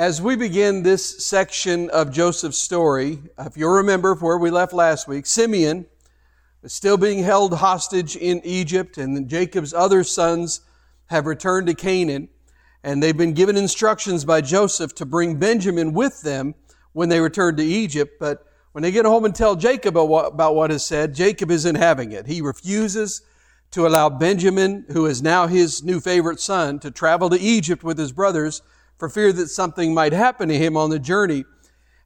As we begin this section of Joseph's story, if you'll remember where we left last week, Simeon is still being held hostage in Egypt, and Jacob's other sons have returned to Canaan, and they've been given instructions by Joseph to bring Benjamin with them when they return to Egypt. But when they get home and tell Jacob about what is said, Jacob isn't having it. He refuses to allow Benjamin, who is now his new favorite son, to travel to Egypt with his brothers for fear that something might happen to him on the journey.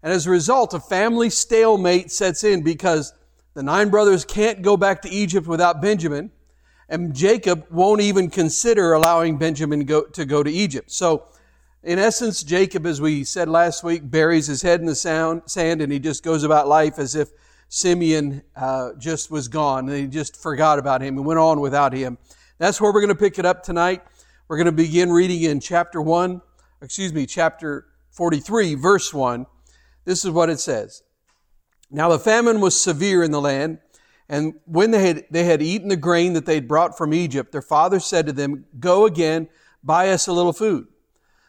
And as a result, a family stalemate sets in because the nine brothers can't go back to Egypt without Benjamin, and Jacob won't even consider allowing Benjamin go, to go to Egypt. So, in essence, Jacob, as we said last week, buries his head in the sound, sand and he just goes about life as if Simeon uh, just was gone and he just forgot about him and went on without him. That's where we're going to pick it up tonight. We're going to begin reading in chapter 1 excuse me, chapter 43, verse 1. This is what it says. Now the famine was severe in the land, and when they had, they had eaten the grain that they had brought from Egypt, their father said to them, Go again, buy us a little food.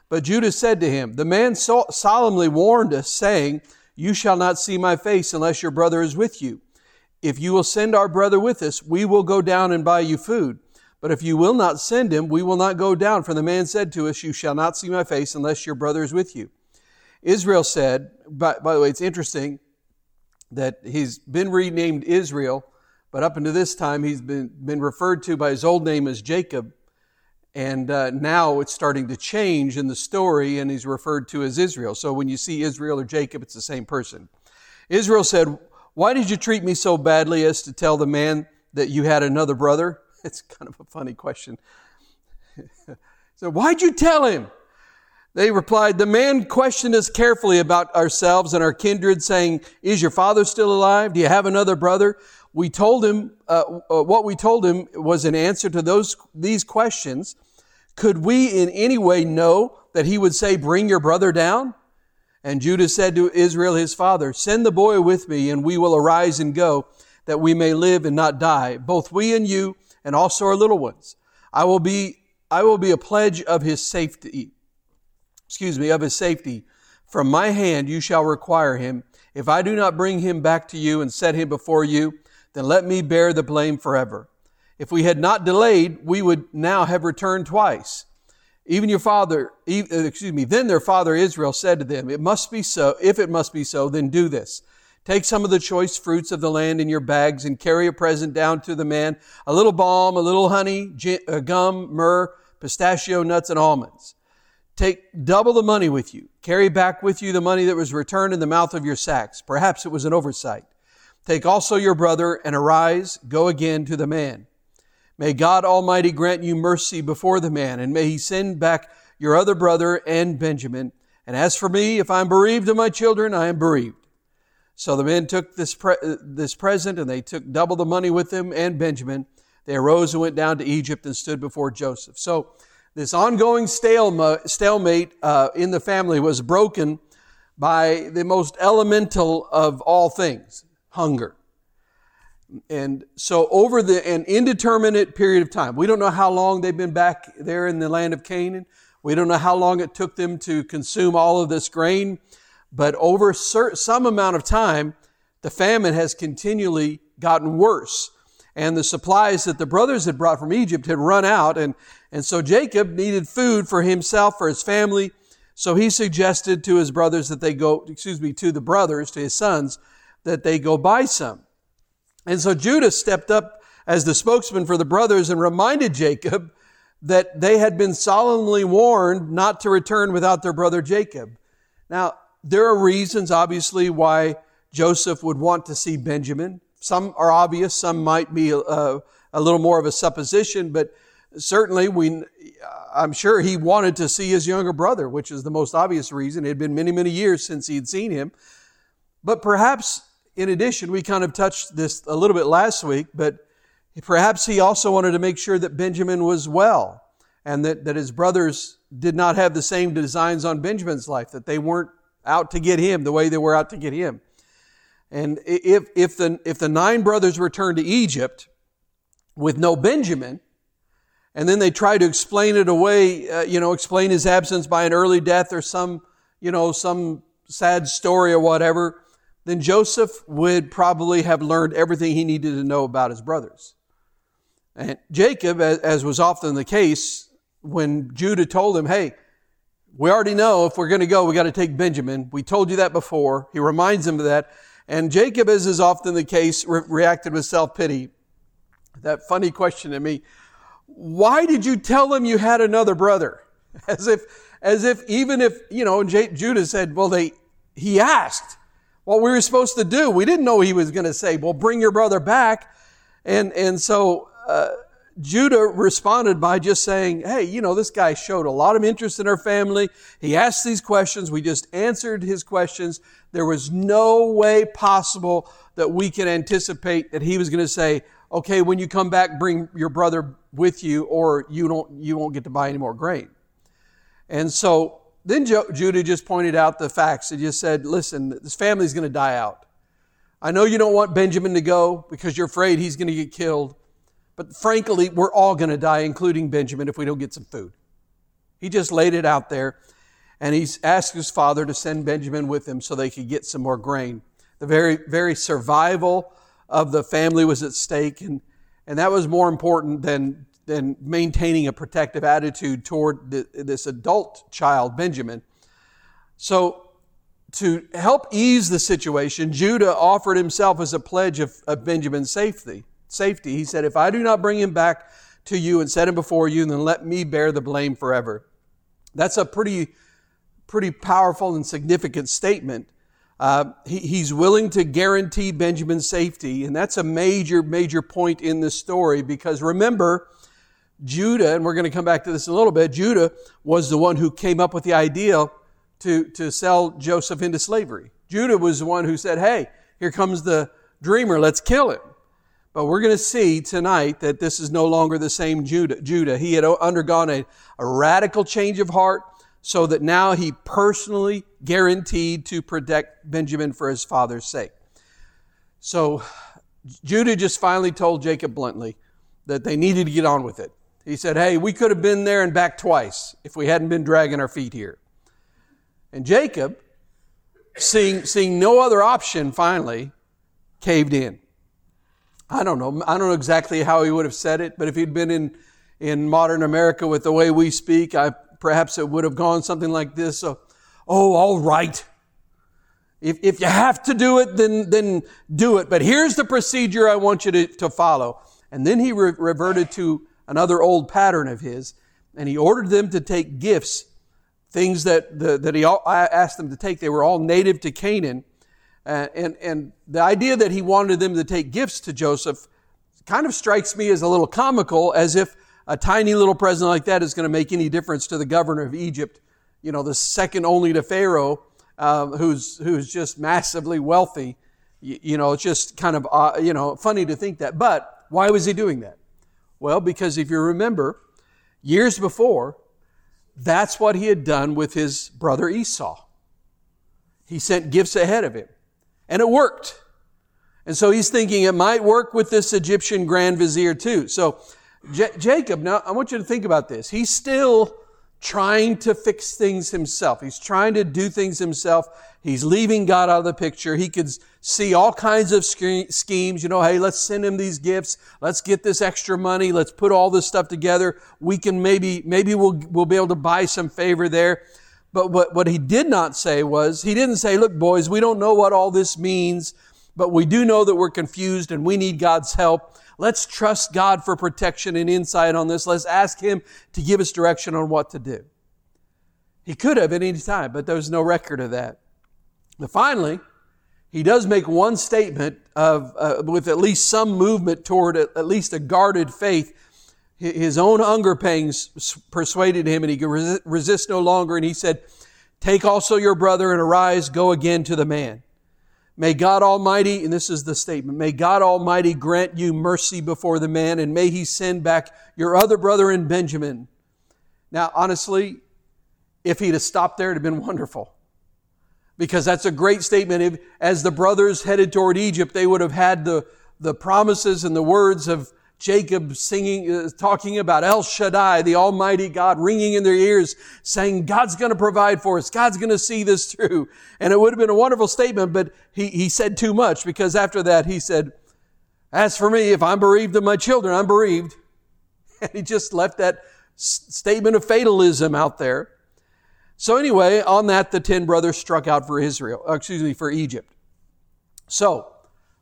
But Judah said to him, The man so- solemnly warned us, saying, You shall not see my face unless your brother is with you. If you will send our brother with us, we will go down and buy you food. But if you will not send him, we will not go down. For the man said to us, You shall not see my face unless your brother is with you. Israel said, by, by the way, it's interesting that he's been renamed Israel, but up until this time he's been, been referred to by his old name as Jacob. And uh, now it's starting to change in the story, and he's referred to as Israel. So when you see Israel or Jacob, it's the same person. Israel said, Why did you treat me so badly as to tell the man that you had another brother? It's kind of a funny question. so, why'd you tell him? They replied, The man questioned us carefully about ourselves and our kindred, saying, Is your father still alive? Do you have another brother? We told him, uh, uh, what we told him was an answer to those, these questions. Could we in any way know that he would say, Bring your brother down? And Judah said to Israel, his father, Send the boy with me, and we will arise and go, that we may live and not die, both we and you and also our little ones. I will be, I will be a pledge of his safety. Excuse me, of his safety. From my hand you shall require him. If I do not bring him back to you and set him before you, then let me bear the blame forever. If we had not delayed, we would now have returned twice. Even your father, uh, excuse me, then their father Israel said to them, It must be so. If it must be so, then do this. Take some of the choice fruits of the land in your bags and carry a present down to the man, a little balm, a little honey, uh, gum, myrrh, pistachio nuts, and almonds. Take double the money with you. Carry back with you the money that was returned in the mouth of your sacks. Perhaps it was an oversight. Take also your brother and arise, go again to the man. May God Almighty grant you mercy before the man, and may he send back your other brother and Benjamin. And as for me, if I'm bereaved of my children, I am bereaved. So the men took this, pre- this present and they took double the money with them and Benjamin. They arose and went down to Egypt and stood before Joseph. So this ongoing stalemate uh, in the family was broken by the most elemental of all things hunger. And so, over the, an indeterminate period of time, we don't know how long they've been back there in the land of Canaan. We don't know how long it took them to consume all of this grain. But over some amount of time, the famine has continually gotten worse. And the supplies that the brothers had brought from Egypt had run out. And, and so Jacob needed food for himself, for his family. So he suggested to his brothers that they go, excuse me, to the brothers, to his sons, that they go buy some. And so Judah stepped up as the spokesman for the brothers and reminded Jacob that they had been solemnly warned not to return without their brother Jacob. Now, there are reasons, obviously, why Joseph would want to see Benjamin. Some are obvious, some might be uh, a little more of a supposition, but certainly we, I'm sure he wanted to see his younger brother, which is the most obvious reason. It had been many, many years since he had seen him. But perhaps, in addition, we kind of touched this a little bit last week, but perhaps he also wanted to make sure that Benjamin was well and that, that his brothers did not have the same designs on Benjamin's life, that they weren't out to get him the way they were out to get him. And if, if, the, if the nine brothers returned to Egypt with no Benjamin, and then they try to explain it away, uh, you know, explain his absence by an early death or some, you know, some sad story or whatever, then Joseph would probably have learned everything he needed to know about his brothers. And Jacob, as was often the case, when Judah told him, hey, we already know if we're going to go, we got to take Benjamin. We told you that before. He reminds him of that. And Jacob, as is often the case, re- reacted with self-pity. That funny question to me. Why did you tell him you had another brother? As if, as if even if, you know, J- Judah said, well, they, he asked what we were supposed to do. We didn't know he was going to say, well, bring your brother back. And, and so, uh, Judah responded by just saying, Hey, you know, this guy showed a lot of interest in our family. He asked these questions. We just answered his questions. There was no way possible that we could anticipate that he was going to say, okay, when you come back, bring your brother with you or you don't, you won't get to buy any more grain. And so then Judah just pointed out the facts. He just said, listen, this family's going to die out. I know you don't want Benjamin to go because you're afraid he's going to get killed. But frankly, we're all going to die, including Benjamin, if we don't get some food. He just laid it out there, and he's asked his father to send Benjamin with him so they could get some more grain. The very, very survival of the family was at stake, and, and that was more important than, than maintaining a protective attitude toward the, this adult child, Benjamin. So, to help ease the situation, Judah offered himself as a pledge of, of Benjamin's safety safety. He said, If I do not bring him back to you and set him before you, then let me bear the blame forever. That's a pretty, pretty powerful and significant statement. Uh, he, he's willing to guarantee Benjamin's safety, and that's a major, major point in this story because remember, Judah, and we're going to come back to this in a little bit, Judah was the one who came up with the idea to, to sell Joseph into slavery. Judah was the one who said, Hey, here comes the dreamer, let's kill him. But we're going to see tonight that this is no longer the same Judah. Judah. He had undergone a, a radical change of heart so that now he personally guaranteed to protect Benjamin for his father's sake. So Judah just finally told Jacob bluntly that they needed to get on with it. He said, Hey, we could have been there and back twice if we hadn't been dragging our feet here. And Jacob, seeing, seeing no other option, finally caved in. I don't know. I don't know exactly how he would have said it, but if he'd been in, in modern America with the way we speak, I, perhaps it would have gone something like this. Uh, oh, all right. If, if you have to do it, then, then do it. But here's the procedure I want you to, to follow. And then he re- reverted to another old pattern of his, and he ordered them to take gifts, things that, the, that he all, I asked them to take. They were all native to Canaan and, and the idea that he wanted them to take gifts to Joseph kind of strikes me as a little comical, as if a tiny little present like that is going to make any difference to the governor of Egypt, you know, the second only to Pharaoh, uh, who's, who's just massively wealthy. You, you know, it's just kind of, uh, you know, funny to think that. But why was he doing that? Well, because if you remember, years before, that's what he had done with his brother Esau. He sent gifts ahead of him. And it worked. And so he's thinking it might work with this Egyptian grand vizier too. So J- Jacob, now I want you to think about this. He's still trying to fix things himself. He's trying to do things himself. He's leaving God out of the picture. He could see all kinds of schemes. You know, hey, let's send him these gifts. Let's get this extra money. Let's put all this stuff together. We can maybe, maybe we'll, we'll be able to buy some favor there. But what, what he did not say was, he didn't say, look, boys, we don't know what all this means, but we do know that we're confused and we need God's help. Let's trust God for protection and insight on this. Let's ask Him to give us direction on what to do. He could have at any time, but there's no record of that. But finally, he does make one statement of, uh, with at least some movement toward at least a guarded faith his own hunger pangs persuaded him and he could resist no longer. And he said, Take also your brother and arise, go again to the man. May God Almighty, and this is the statement, may God Almighty grant you mercy before the man, and may he send back your other brother in Benjamin. Now, honestly, if he'd have stopped there, it'd have been wonderful. Because that's a great statement. If, as the brothers headed toward Egypt, they would have had the, the promises and the words of Jacob singing, uh, talking about El Shaddai, the Almighty God, ringing in their ears, saying, God's going to provide for us. God's going to see this through. And it would have been a wonderful statement, but he, he said too much because after that he said, as for me, if I'm bereaved of my children, I'm bereaved. And he just left that s- statement of fatalism out there. So anyway, on that, the ten brothers struck out for Israel, uh, excuse me, for Egypt. So,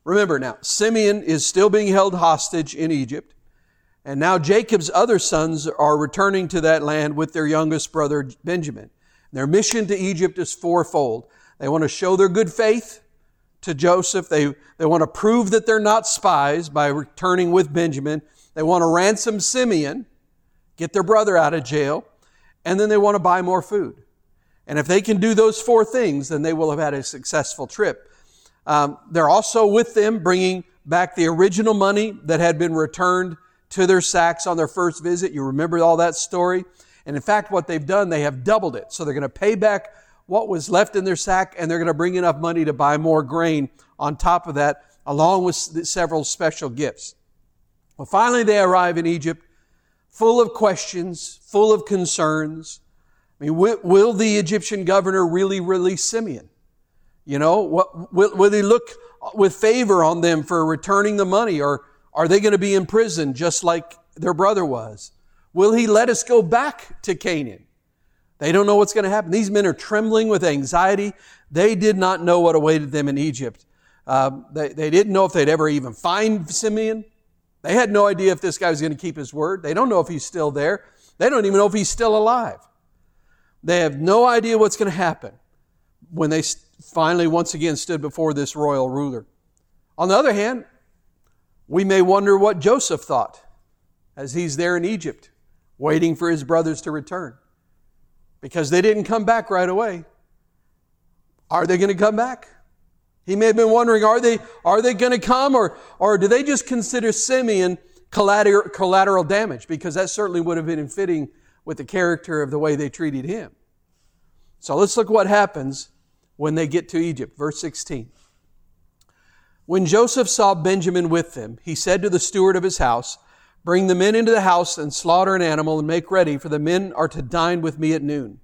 remember now, Simeon is still being held hostage in Egypt. And now Jacob's other sons are returning to that land with their youngest brother, Benjamin. Their mission to Egypt is fourfold. They want to show their good faith to Joseph. They, they want to prove that they're not spies by returning with Benjamin. They want to ransom Simeon, get their brother out of jail, and then they want to buy more food. And if they can do those four things, then they will have had a successful trip. Um, they're also with them bringing back the original money that had been returned to their sacks on their first visit. You remember all that story? And in fact, what they've done, they have doubled it. So they're going to pay back what was left in their sack and they're going to bring enough money to buy more grain on top of that, along with several special gifts. Well, finally, they arrive in Egypt full of questions, full of concerns. I mean, will, the Egyptian governor really release Simeon? You know, what, will, will he look with favor on them for returning the money or are they going to be in prison just like their brother was? Will he let us go back to Canaan? They don't know what's going to happen. These men are trembling with anxiety. They did not know what awaited them in Egypt. Uh, they, they didn't know if they'd ever even find Simeon. They had no idea if this guy was going to keep his word. They don't know if he's still there. They don't even know if he's still alive. They have no idea what's going to happen when they finally once again stood before this royal ruler. On the other hand, we may wonder what Joseph thought as he's there in Egypt, waiting for his brothers to return. Because they didn't come back right away. Are they going to come back? He may have been wondering, are they, are they going to come or, or do they just consider Simeon collateral, collateral damage? Because that certainly would have been fitting with the character of the way they treated him. So let's look what happens when they get to Egypt. Verse 16. When Joseph saw Benjamin with them, he said to the steward of his house, Bring the men into the house and slaughter an animal and make ready, for the men are to dine with me at noon.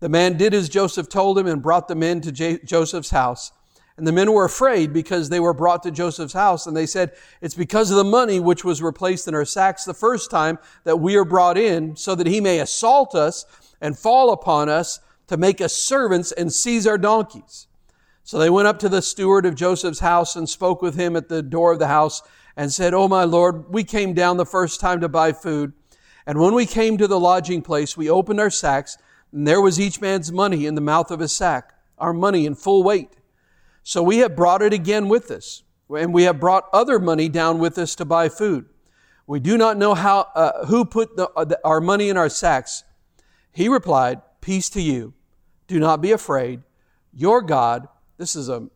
The man did as Joseph told him and brought the men to J- Joseph's house. And the men were afraid because they were brought to Joseph's house. And they said, It's because of the money which was replaced in our sacks the first time that we are brought in, so that he may assault us and fall upon us to make us servants and seize our donkeys. So they went up to the steward of Joseph's house and spoke with him at the door of the house and said, Oh, my Lord, we came down the first time to buy food. And when we came to the lodging place, we opened our sacks, and there was each man's money in the mouth of his sack, our money in full weight. So we have brought it again with us, and we have brought other money down with us to buy food. We do not know how, uh, who put the, uh, the, our money in our sacks. He replied, Peace to you. Do not be afraid. Your God, this is a,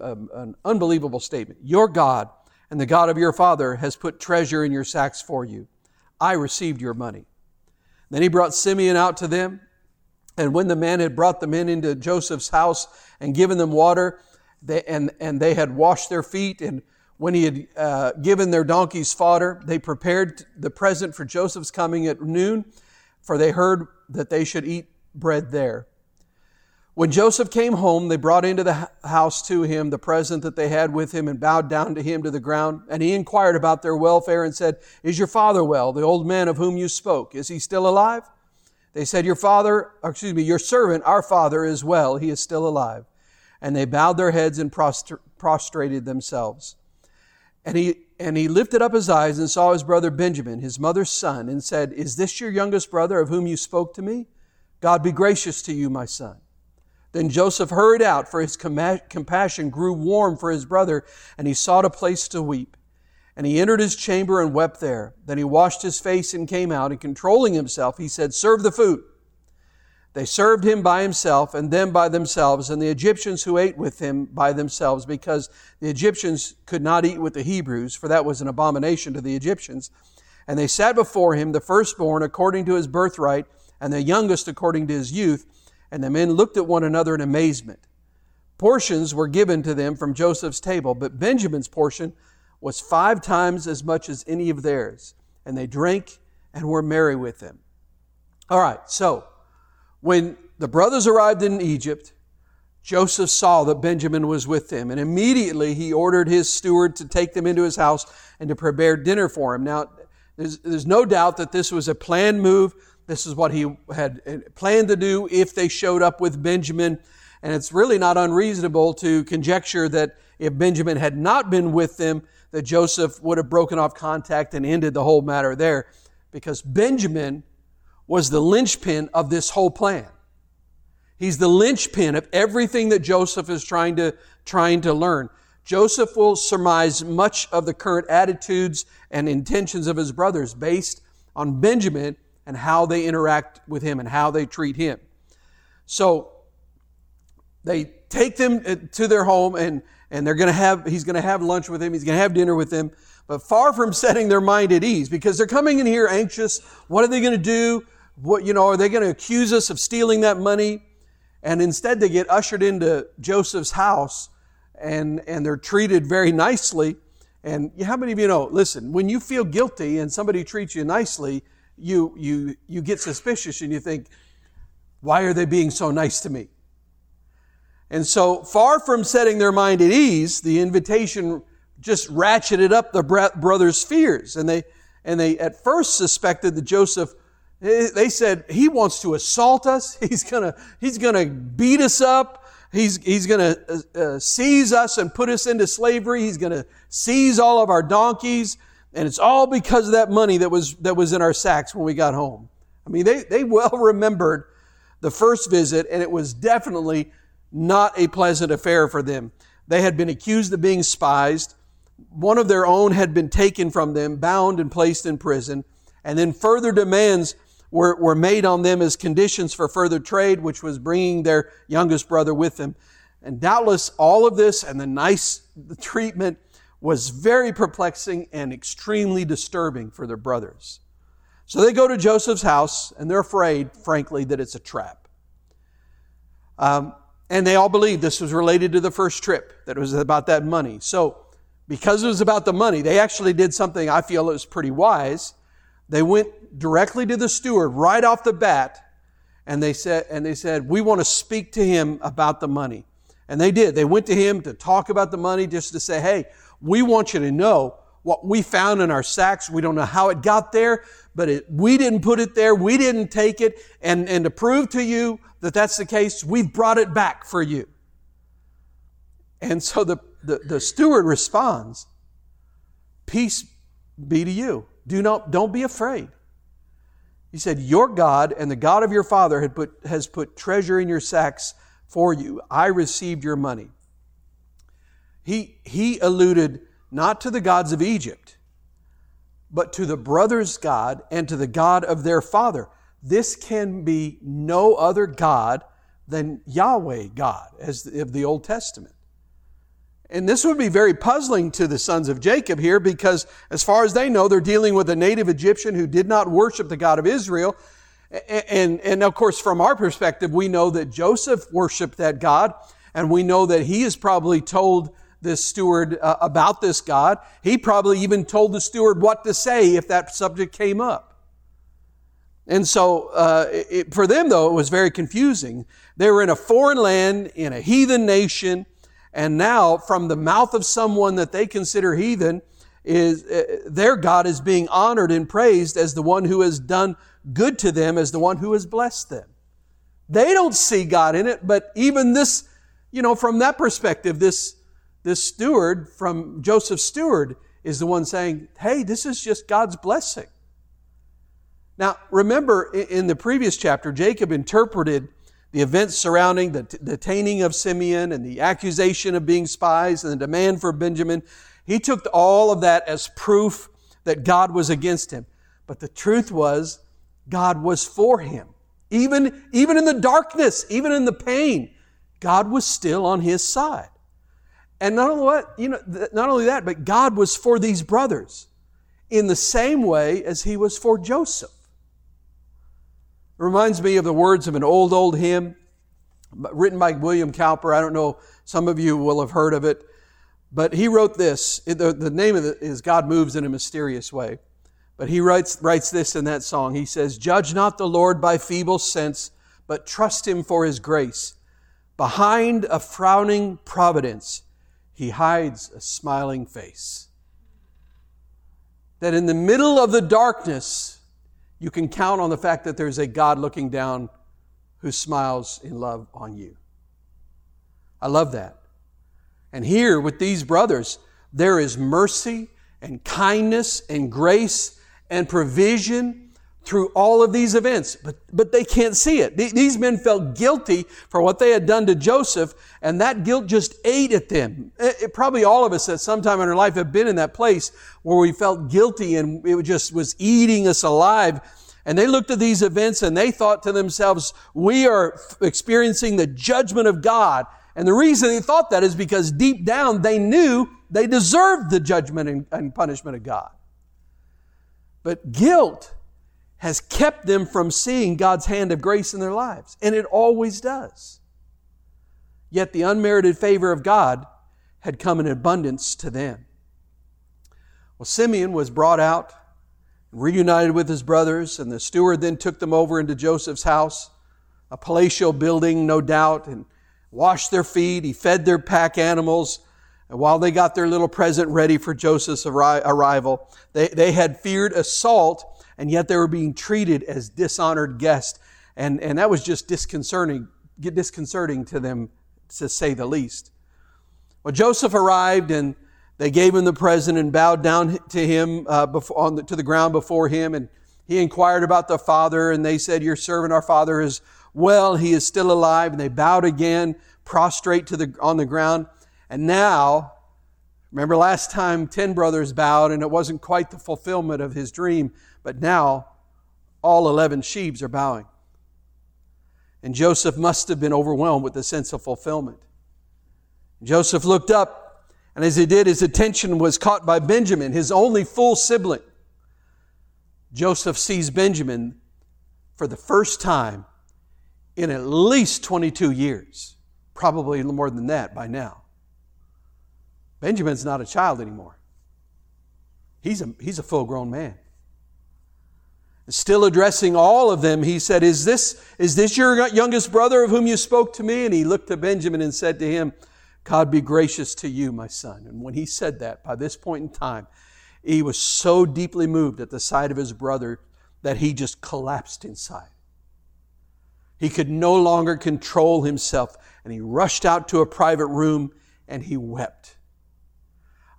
a, an unbelievable statement. Your God and the God of your father has put treasure in your sacks for you. I received your money. Then he brought Simeon out to them. And when the man had brought the men into Joseph's house and given them water, they, and, and they had washed their feet, and when he had uh, given their donkeys fodder, they prepared the present for Joseph's coming at noon, for they heard that they should eat bread there. When Joseph came home, they brought into the house to him the present that they had with him and bowed down to him to the ground. And he inquired about their welfare and said, Is your father well, the old man of whom you spoke? Is he still alive? They said, Your father, excuse me, your servant, our father, is well. He is still alive. And they bowed their heads and prostrated themselves. And he, and he lifted up his eyes and saw his brother Benjamin, his mother's son, and said, Is this your youngest brother of whom you spoke to me? God be gracious to you, my son. Then Joseph hurried out, for his compassion grew warm for his brother, and he sought a place to weep. And he entered his chamber and wept there. Then he washed his face and came out, and controlling himself, he said, Serve the food. They served him by himself, and them by themselves, and the Egyptians who ate with him by themselves, because the Egyptians could not eat with the Hebrews, for that was an abomination to the Egyptians. And they sat before him, the firstborn according to his birthright, and the youngest according to his youth and the men looked at one another in amazement. Portions were given to them from Joseph's table, but Benjamin's portion was five times as much as any of theirs. And they drank and were merry with them. All right, so when the brothers arrived in Egypt, Joseph saw that Benjamin was with them, and immediately he ordered his steward to take them into his house and to prepare dinner for him. Now, there's, there's no doubt that this was a planned move. This is what he had planned to do if they showed up with Benjamin. And it's really not unreasonable to conjecture that if Benjamin had not been with them, that Joseph would have broken off contact and ended the whole matter there because Benjamin was the linchpin of this whole plan. He's the linchpin of everything that Joseph is trying to, trying to learn. Joseph will surmise much of the current attitudes and intentions of his brothers based on Benjamin and how they interact with him and how they treat him. So they take them uh, to their home and, and they're going to have, he's going to have lunch with him. He's going to have dinner with them, but far from setting their mind at ease because they're coming in here anxious. What are they going to do? What, you know, are they going to accuse us of stealing that money? And instead they get ushered into Joseph's house and, and they're treated very nicely. And how many of you know, listen, when you feel guilty and somebody treats you nicely, you, you, you get suspicious and you think, why are they being so nice to me? And so, far from setting their mind at ease, the invitation just ratcheted up the brothers' fears. And they, and they at first suspected that Joseph, they said, he wants to assault us. He's gonna, he's gonna beat us up. He's, he's gonna uh, uh, seize us and put us into slavery. He's gonna seize all of our donkeys. And it's all because of that money that was, that was in our sacks when we got home. I mean, they, they well remembered the first visit, and it was definitely not a pleasant affair for them. They had been accused of being spies. One of their own had been taken from them, bound and placed in prison. And then further demands were, were made on them as conditions for further trade, which was bringing their youngest brother with them. And doubtless all of this and the nice treatment was very perplexing and extremely disturbing for their brothers. So they go to Joseph's house and they're afraid, frankly, that it's a trap. Um, and they all believed this was related to the first trip, that it was about that money. So, because it was about the money, they actually did something I feel it was pretty wise. They went directly to the steward right off the bat, and they said, and they said, we want to speak to him about the money. And they did. They went to him to talk about the money, just to say, hey, we want you to know what we found in our sacks. We don't know how it got there, but it, we didn't put it there. We didn't take it. And, and to prove to you that that's the case, we've brought it back for you. And so the, the, the steward responds, Peace be to you. Do not, don't be afraid. He said, Your God and the God of your father had put, has put treasure in your sacks for you. I received your money. He, he alluded not to the gods of Egypt, but to the brothers' God and to the God of their father. This can be no other God than Yahweh God, as of the Old Testament. And this would be very puzzling to the sons of Jacob here because, as far as they know, they're dealing with a native Egyptian who did not worship the God of Israel. And, and, of course, from our perspective, we know that Joseph worshiped that God, and we know that he is probably told this steward uh, about this God. He probably even told the steward what to say if that subject came up. And so, uh, it, for them, though, it was very confusing. They were in a foreign land, in a heathen nation, and now, from the mouth of someone that they consider heathen, is uh, their God is being honored and praised as the one who has done good to them, as the one who has blessed them. They don't see God in it, but even this, you know, from that perspective, this this steward from Joseph's steward is the one saying, Hey, this is just God's blessing. Now, remember in the previous chapter, Jacob interpreted the events surrounding the detaining of Simeon and the accusation of being spies and the demand for Benjamin. He took all of that as proof that God was against him. But the truth was, God was for him. Even, even in the darkness, even in the pain, God was still on his side. And not only what, you know, not only that, but God was for these brothers in the same way as he was for Joseph. It reminds me of the words of an old, old hymn written by William Cowper. I don't know, some of you will have heard of it. But he wrote this. The, the name of it is God Moves in a Mysterious Way. But he writes, writes this in that song. He says, Judge not the Lord by feeble sense, but trust him for his grace. Behind a frowning providence, he hides a smiling face. That in the middle of the darkness, you can count on the fact that there's a God looking down who smiles in love on you. I love that. And here with these brothers, there is mercy and kindness and grace and provision through all of these events, but, but they can't see it. These men felt guilty for what they had done to Joseph, and that guilt just ate at them. It, it, probably all of us at some time in our life have been in that place where we felt guilty and it just was eating us alive. And they looked at these events and they thought to themselves, we are experiencing the judgment of God. And the reason they thought that is because deep down they knew they deserved the judgment and, and punishment of God. But guilt has kept them from seeing God's hand of grace in their lives. And it always does. Yet the unmerited favor of God had come in abundance to them. Well, Simeon was brought out, reunited with his brothers, and the steward then took them over into Joseph's house, a palatial building, no doubt, and washed their feet. He fed their pack animals. And while they got their little present ready for Joseph's arrival, they, they had feared assault and yet they were being treated as dishonored guests. And, and that was just disconcerting, disconcerting to them, to say the least. Well, Joseph arrived and they gave him the present and bowed down to him uh, before, on the, to the ground before him. And he inquired about the father, and they said, Your servant, our father, is well. He is still alive. And they bowed again, prostrate to the, on the ground. And now, remember last time 10 brothers bowed, and it wasn't quite the fulfillment of his dream. But now, all 11 sheaves are bowing. And Joseph must have been overwhelmed with the sense of fulfillment. Joseph looked up, and as he did, his attention was caught by Benjamin, his only full sibling. Joseph sees Benjamin for the first time in at least 22 years, probably more than that by now. Benjamin's not a child anymore. He's a, he's a full grown man. Still addressing all of them, he said, is this, is this your youngest brother of whom you spoke to me? And he looked to Benjamin and said to him, God be gracious to you, my son. And when he said that, by this point in time, he was so deeply moved at the sight of his brother that he just collapsed inside. He could no longer control himself, and he rushed out to a private room and he wept.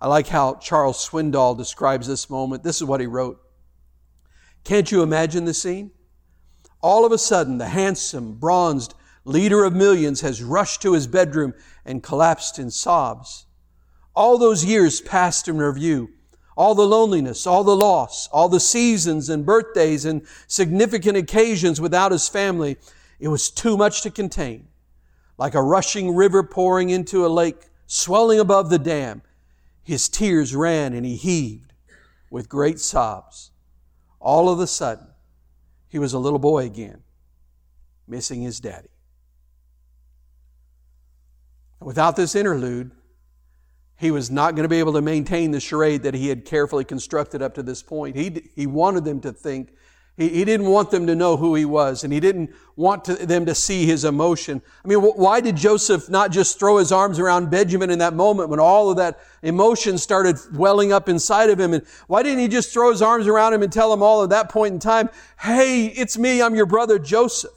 I like how Charles Swindoll describes this moment. This is what he wrote. Can't you imagine the scene? All of a sudden, the handsome, bronzed leader of millions has rushed to his bedroom and collapsed in sobs. All those years passed in review. All the loneliness, all the loss, all the seasons and birthdays and significant occasions without his family. It was too much to contain. Like a rushing river pouring into a lake, swelling above the dam, his tears ran and he heaved with great sobs all of a sudden, he was a little boy again, missing his daddy. Without this interlude, he was not going to be able to maintain the charade that he had carefully constructed up to this point. He, he wanted them to think he, he didn't want them to know who he was, and he didn't want to, them to see his emotion. I mean, why did Joseph not just throw his arms around Benjamin in that moment when all of that emotion started welling up inside of him? And why didn't he just throw his arms around him and tell him all at that point in time, hey, it's me, I'm your brother Joseph?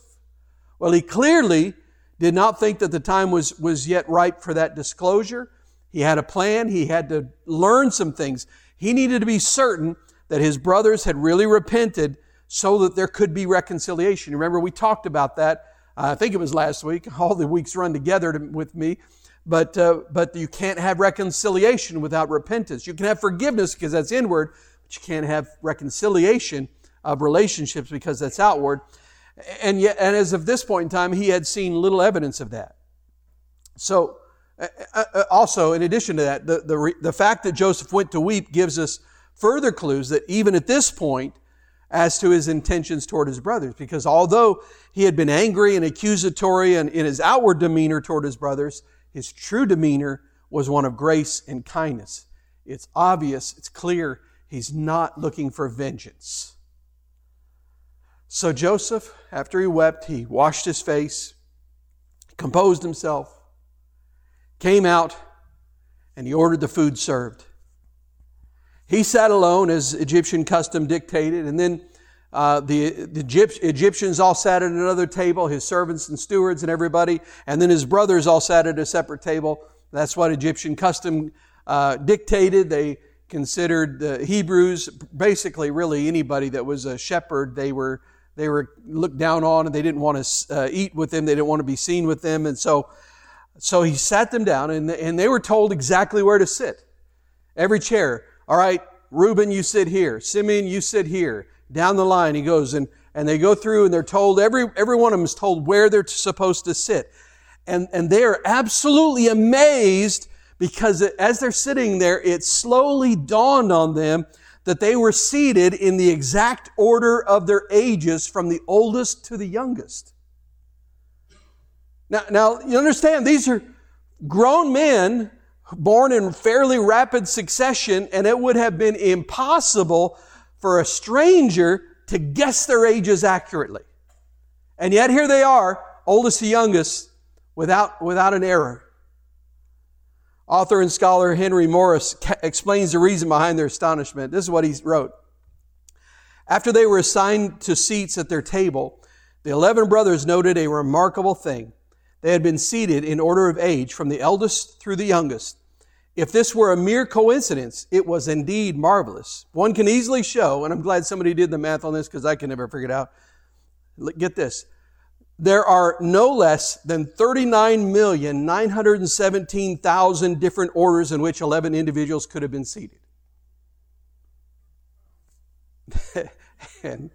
Well, he clearly did not think that the time was, was yet ripe for that disclosure. He had a plan. He had to learn some things. He needed to be certain that his brothers had really repented so that there could be reconciliation. Remember, we talked about that. Uh, I think it was last week. All the weeks run together to, with me. But, uh, but you can't have reconciliation without repentance. You can have forgiveness because that's inward, but you can't have reconciliation of relationships because that's outward. And yet, and as of this point in time, he had seen little evidence of that. So, uh, uh, uh also, in addition to that, the, the, the fact that Joseph went to weep gives us further clues that even at this point, as to his intentions toward his brothers. Because although he had been angry and accusatory and in his outward demeanor toward his brothers, his true demeanor was one of grace and kindness. It's obvious, it's clear, he's not looking for vengeance. So Joseph, after he wept, he washed his face, composed himself, came out, and he ordered the food served. He sat alone as Egyptian custom dictated, and then uh, the, the Egyptians all sat at another table, his servants and stewards and everybody, and then his brothers all sat at a separate table. That's what Egyptian custom uh, dictated. They considered the Hebrews basically really anybody that was a shepherd. They were they were looked down on, and they didn't want to uh, eat with them. They didn't want to be seen with them, and so so he sat them down, and and they were told exactly where to sit. Every chair. All right, Reuben, you sit here. Simeon, you sit here. Down the line, he goes and and they go through, and they're told every every one of them is told where they're supposed to sit and, and they are absolutely amazed because as they're sitting there, it slowly dawned on them that they were seated in the exact order of their ages from the oldest to the youngest. Now, now you understand, these are grown men born in fairly rapid succession, and it would have been impossible for a stranger to guess their ages accurately. And yet here they are, oldest to youngest, without, without an error. Author and scholar Henry Morris explains the reason behind their astonishment. This is what he wrote. After they were assigned to seats at their table, the eleven brothers noted a remarkable thing. They had been seated in order of age from the eldest through the youngest. If this were a mere coincidence, it was indeed marvelous. One can easily show, and I'm glad somebody did the math on this because I can never figure it out. Get this there are no less than 39,917,000 different orders in which 11 individuals could have been seated. and,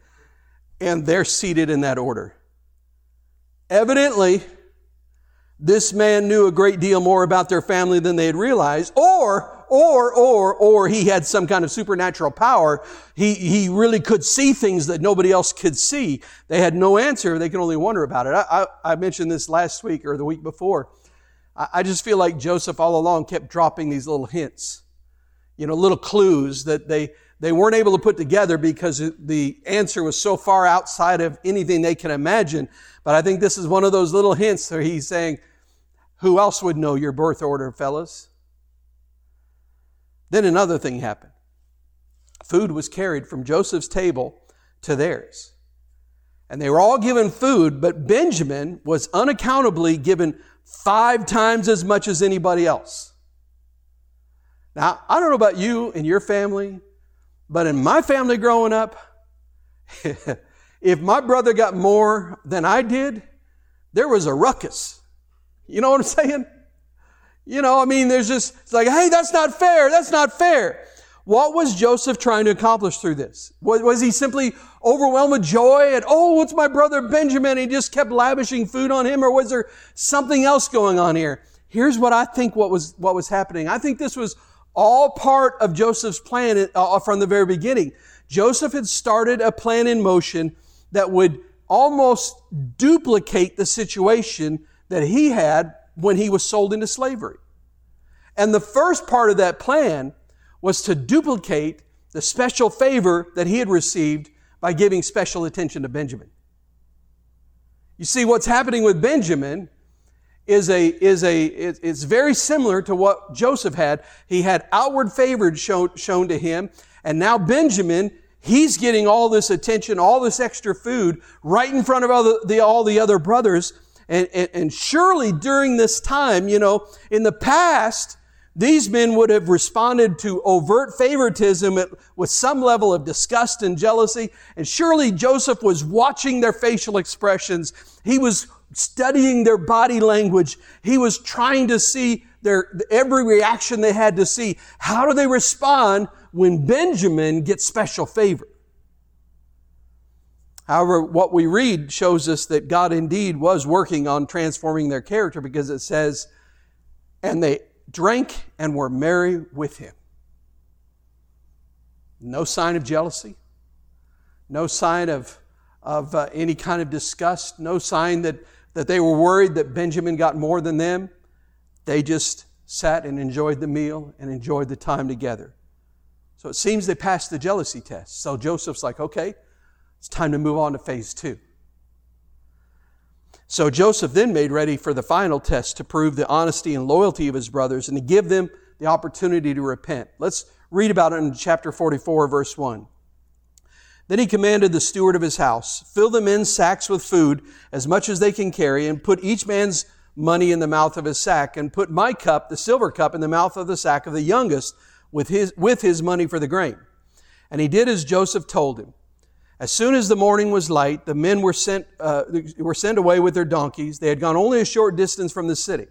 and they're seated in that order. Evidently, this man knew a great deal more about their family than they had realized, or or, or, or he had some kind of supernatural power. He, he really could see things that nobody else could see. They had no answer. They could only wonder about it. I, I, I mentioned this last week or the week before. I, I just feel like Joseph all along kept dropping these little hints, you know, little clues that they, they weren't able to put together because the answer was so far outside of anything they can imagine. But I think this is one of those little hints where he's saying, who else would know your birth order, fellas? Then another thing happened. Food was carried from Joseph's table to theirs. And they were all given food, but Benjamin was unaccountably given five times as much as anybody else. Now, I don't know about you and your family, but in my family growing up, if my brother got more than I did, there was a ruckus. You know what I'm saying? You know, I mean, there's just, it's like, hey, that's not fair. That's not fair. What was Joseph trying to accomplish through this? Was, was he simply overwhelmed with joy at, oh, what's my brother Benjamin? He just kept lavishing food on him, or was there something else going on here? Here's what I think what was, what was happening. I think this was all part of Joseph's plan uh, from the very beginning. Joseph had started a plan in motion that would almost duplicate the situation that he had when he was sold into slavery. And the first part of that plan was to duplicate the special favor that he had received by giving special attention to Benjamin. You see, what's happening with Benjamin is a, is a, it's very similar to what Joseph had. He had outward favor shown, shown to him, and now Benjamin, he's getting all this attention, all this extra food right in front of the, the all the other brothers, and, and, and surely during this time, you know, in the past, these men would have responded to overt favoritism with some level of disgust and jealousy. And surely Joseph was watching their facial expressions. He was studying their body language. He was trying to see their, every reaction they had to see. How do they respond when Benjamin gets special favor? However, what we read shows us that God indeed was working on transforming their character because it says, and they drank and were merry with him. No sign of jealousy, no sign of, of uh, any kind of disgust, no sign that, that they were worried that Benjamin got more than them. They just sat and enjoyed the meal and enjoyed the time together. So it seems they passed the jealousy test. So Joseph's like, okay, it's time to move on to phase two. So Joseph then made ready for the final test to prove the honesty and loyalty of his brothers and to give them the opportunity to repent. Let's read about it in chapter 44, verse 1. Then he commanded the steward of his house, fill the men's sacks with food as much as they can carry and put each man's money in the mouth of his sack and put my cup, the silver cup, in the mouth of the sack of the youngest with his, with his money for the grain. And he did as Joseph told him. As soon as the morning was light, the men were sent, uh, were sent away with their donkeys. They had gone only a short distance from the city.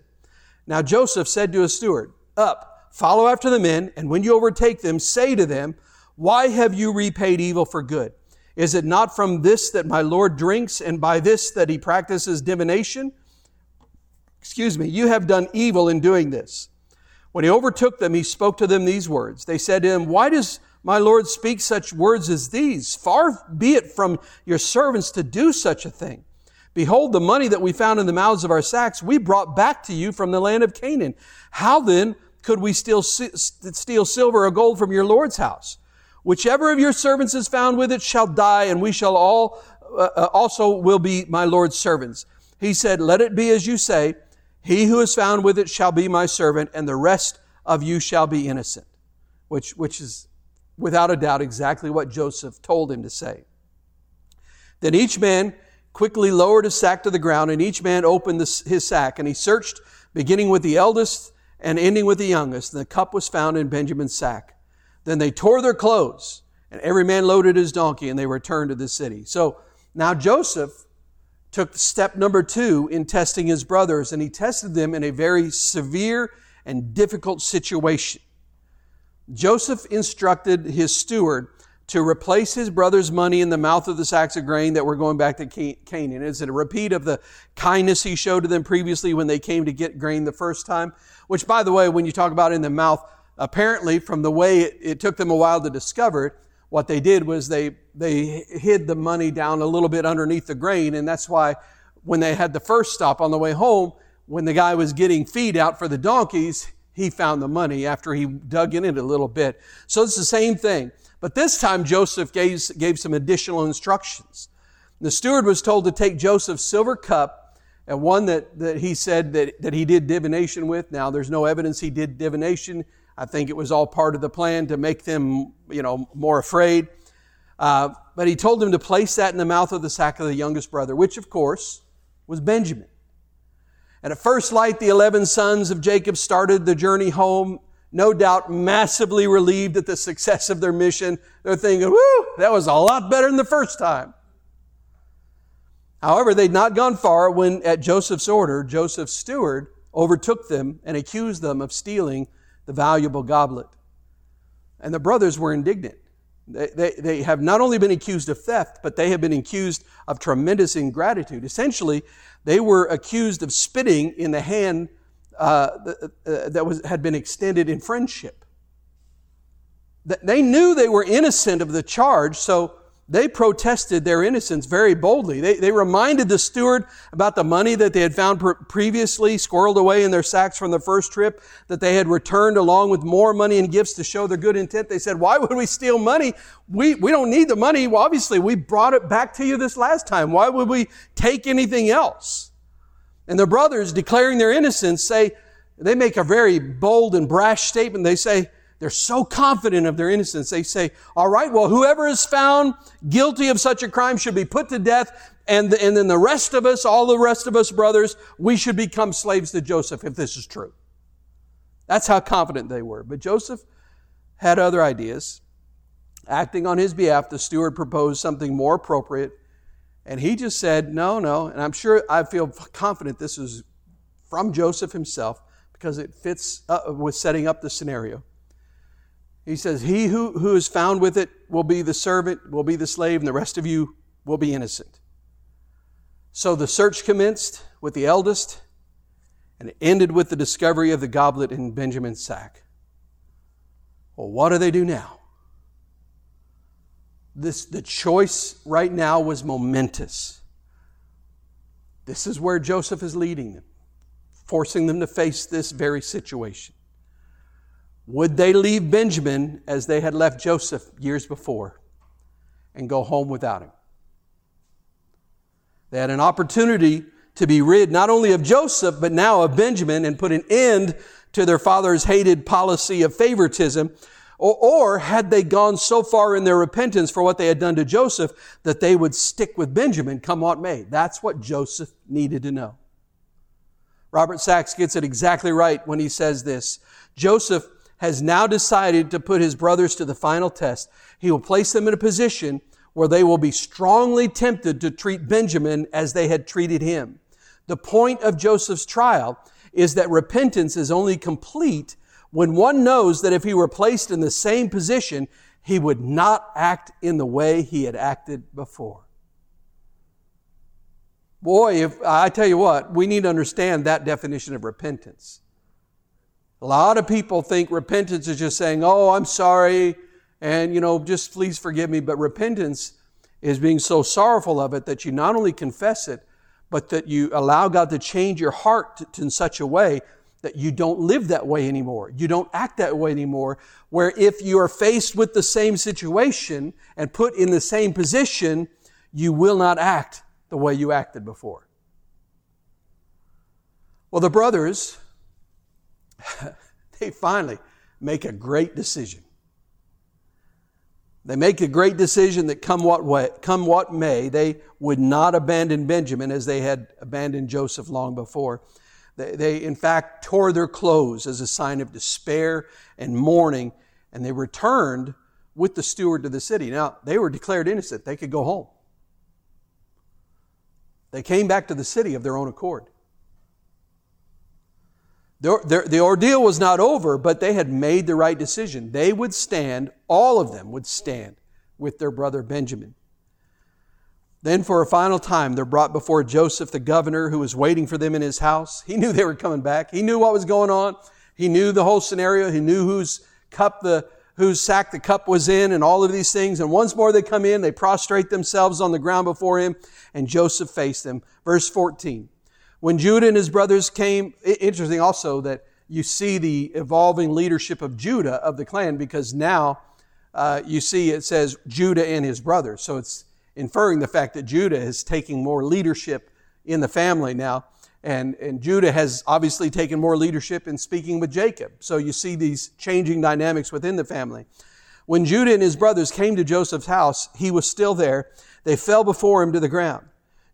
Now Joseph said to his steward, Up, follow after the men, and when you overtake them, say to them, Why have you repaid evil for good? Is it not from this that my Lord drinks, and by this that he practices divination? Excuse me, you have done evil in doing this. When he overtook them, he spoke to them these words. They said to him, Why does my Lord speak such words as these? Far be it from your servants to do such a thing. Behold, the money that we found in the mouths of our sacks, we brought back to you from the land of Canaan. How then could we steal, steal silver or gold from your Lord's house? Whichever of your servants is found with it shall die, and we shall all uh, uh also will be my Lord's servants. He said, Let it be as you say. He who is found with it shall be my servant, and the rest of you shall be innocent. Which, which is without a doubt exactly what Joseph told him to say. Then each man quickly lowered his sack to the ground, and each man opened his sack, and he searched, beginning with the eldest and ending with the youngest. And the cup was found in Benjamin's sack. Then they tore their clothes, and every man loaded his donkey, and they returned to the city. So now Joseph took step number two in testing his brothers, and he tested them in a very severe and difficult situation. Joseph instructed his steward to replace his brother's money in the mouth of the sacks of grain that were going back to Canaan. It's a repeat of the kindness he showed to them previously when they came to get grain the first time. Which, by the way, when you talk about in the mouth, apparently from the way it, it took them a while to discover it, what they did was they, they hid the money down a little bit underneath the grain, and that's why when they had the first stop on the way home, when the guy was getting feed out for the donkeys, he found the money after he dug in it a little bit. So it's the same thing. But this time Joseph gave, gave some additional instructions. The steward was told to take Joseph's silver cup, and one that, that he said that, that he did divination with. Now, there's no evidence he did divination. I think it was all part of the plan to make them, you know, more afraid. Uh, but he told them to place that in the mouth of the sack of the youngest brother, which of course was Benjamin. And at first light, the 11 sons of Jacob started the journey home, no doubt massively relieved at the success of their mission. They're thinking, whoo, that was a lot better than the first time. However, they'd not gone far when, at Joseph's order, Joseph's steward overtook them and accused them of stealing the valuable goblet. And the brothers were indignant. They, they, they, have not only been accused of theft, but they have been accused of tremendous ingratitude. Essentially, they were accused of spitting in the hand uh, uh, that was, had been extended in friendship. They knew they were innocent of the charge, so they protested their innocence very boldly. They, they reminded the steward about the money that they had found previously squirreled away in their sacks from the first trip, that they had returned along with more money and gifts to show their good intent. They said, why would we steal money? We, we don't need the money. Well, obviously, we brought it back to you this last time. Why would we take anything else? And their brothers, declaring their innocence, say, they make a very bold and brash statement. They say, they're so confident of their innocence. They say, all right, well, whoever is found guilty of such a crime should be put to death. And, the, and then the rest of us, all the rest of us brothers, we should become slaves to Joseph if this is true. That's how confident they were. But Joseph had other ideas. Acting on his behalf, the steward proposed something more appropriate. And he just said, no, no. And I'm sure I feel confident this is from Joseph himself because it fits uh, with setting up the scenario. He says, He who, who is found with it will be the servant, will be the slave, and the rest of you will be innocent. So the search commenced with the eldest, and it ended with the discovery of the goblet in Benjamin's sack. Well, what do they do now? This, the choice right now was momentous. This is where Joseph is leading them. forcing them to face this very situation. Would they leave Benjamin as they had left Joseph years before and go home without him? They had an opportunity to be rid not only of Joseph, but now of Benjamin and put an end to their father's hated policy of favoritism. Or, or, had they gone so far in their repentance for what they had done to Joseph that they would stick with Benjamin come what may. That's what Joseph needed to know. Rabbi Sacks gets it exactly right when he says this. Joseph has now decided to put his brothers to the final test. He will place them in a position where they will be strongly tempted to treat Benjamin as they had treated him. The point of Joseph's trial is that repentance is only complete when one knows that if he were placed in the same position, he would not act in the way he had acted before. Boy, if I tell you what, we need to understand that definition of repentance. A lot of people think repentance is just saying, "Oh, I'm sorry," and you know, just please forgive me. But repentance is being so sorrowful of it that you not only confess it, but that you allow God to change your heart in such a way that you don't live that way anymore. You don't act that way anymore. Where if you are faced with the same situation and put in the same position, you will not act the way you acted before. Well, the brothers, they finally make a great decision. They make a great decision that come what, way, come what may, they would not abandon Benjamin as they had abandoned Joseph long before. They, they, in fact, tore their clothes as a sign of despair and mourning, and they returned with the steward to the city. Now, they were declared innocent. They could go home. They came back to the city of their own accord. The, the, the ordeal was not over, but they had made the right decision. They would stand, all of them would stand with their brother Benjamin. Then, for a final time, they're brought before Joseph, the governor, who was waiting for them in his house. He knew they were coming back. He knew what was going on. He knew the whole scenario. He knew whose cup the, whose sack the cup was in and all of these things. And once more they come in, they prostrate themselves on the ground before him, and Joseph faced them. Verse 14. When Judah and his brothers came, interesting also that you see the evolving leadership of Judah of the clan because now uh, you see it says Judah and his brothers. So it's inferring the fact that Judah is taking more leadership in the family now. And, and Judah has obviously taken more leadership in speaking with Jacob. So you see these changing dynamics within the family. When Judah and his brothers came to Joseph's house, he was still there. They fell before him to the ground.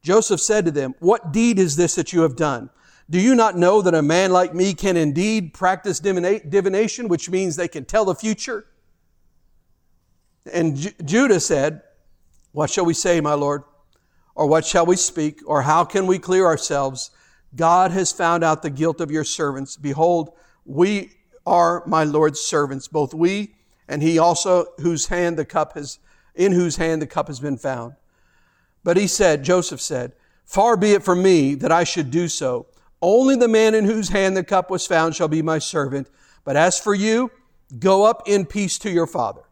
Joseph said to them, What deed is this that you have done? Do you not know that a man like me can indeed practice divination, which means they can tell the future? And Judah said, What shall we say, my Lord? Or what shall we speak? Or how can we clear ourselves? God has found out the guilt of your servants. Behold, we are my Lord's servants, both we and he also whose hand the cup has, in whose hand the cup has been found. But he said, Joseph said, Far be it from me that I should do so. Only the man in whose hand the cup was found shall be my servant. But as for you, go up in peace to your father.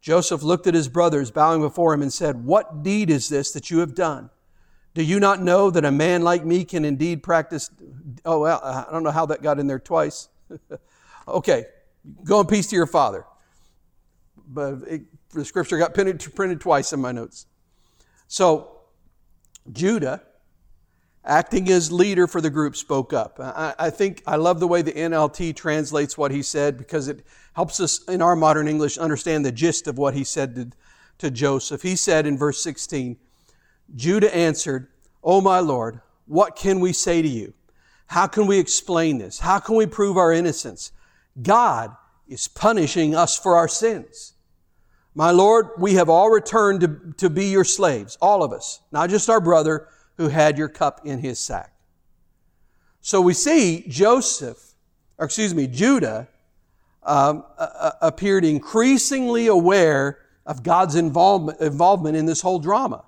Joseph looked at his brothers, bowing before him, and said, What deed is this that you have done? Do you not know that a man like me can indeed practice? Oh, well, I don't know how that got in there twice. okay, go in peace to your father. But it, the scripture got printed, printed twice in my notes. So, Judah, acting as leader for the group, spoke up. I, I, think I love the way the NLT translates what he said because it helps us in our modern English understand the gist of what he said to, to Joseph. He said in verse 16, Judah answered, O my Lord, what can we say to you? How can we explain this? How can we prove our innocence? God is punishing us for our sins. My Lord, we have all returned to, to be your slaves, all of us, not just our brother who had your cup in his sack. So we see Joseph, or excuse me, Judah, um, uh, appeared increasingly aware of God's involvement, involvement in this whole drama.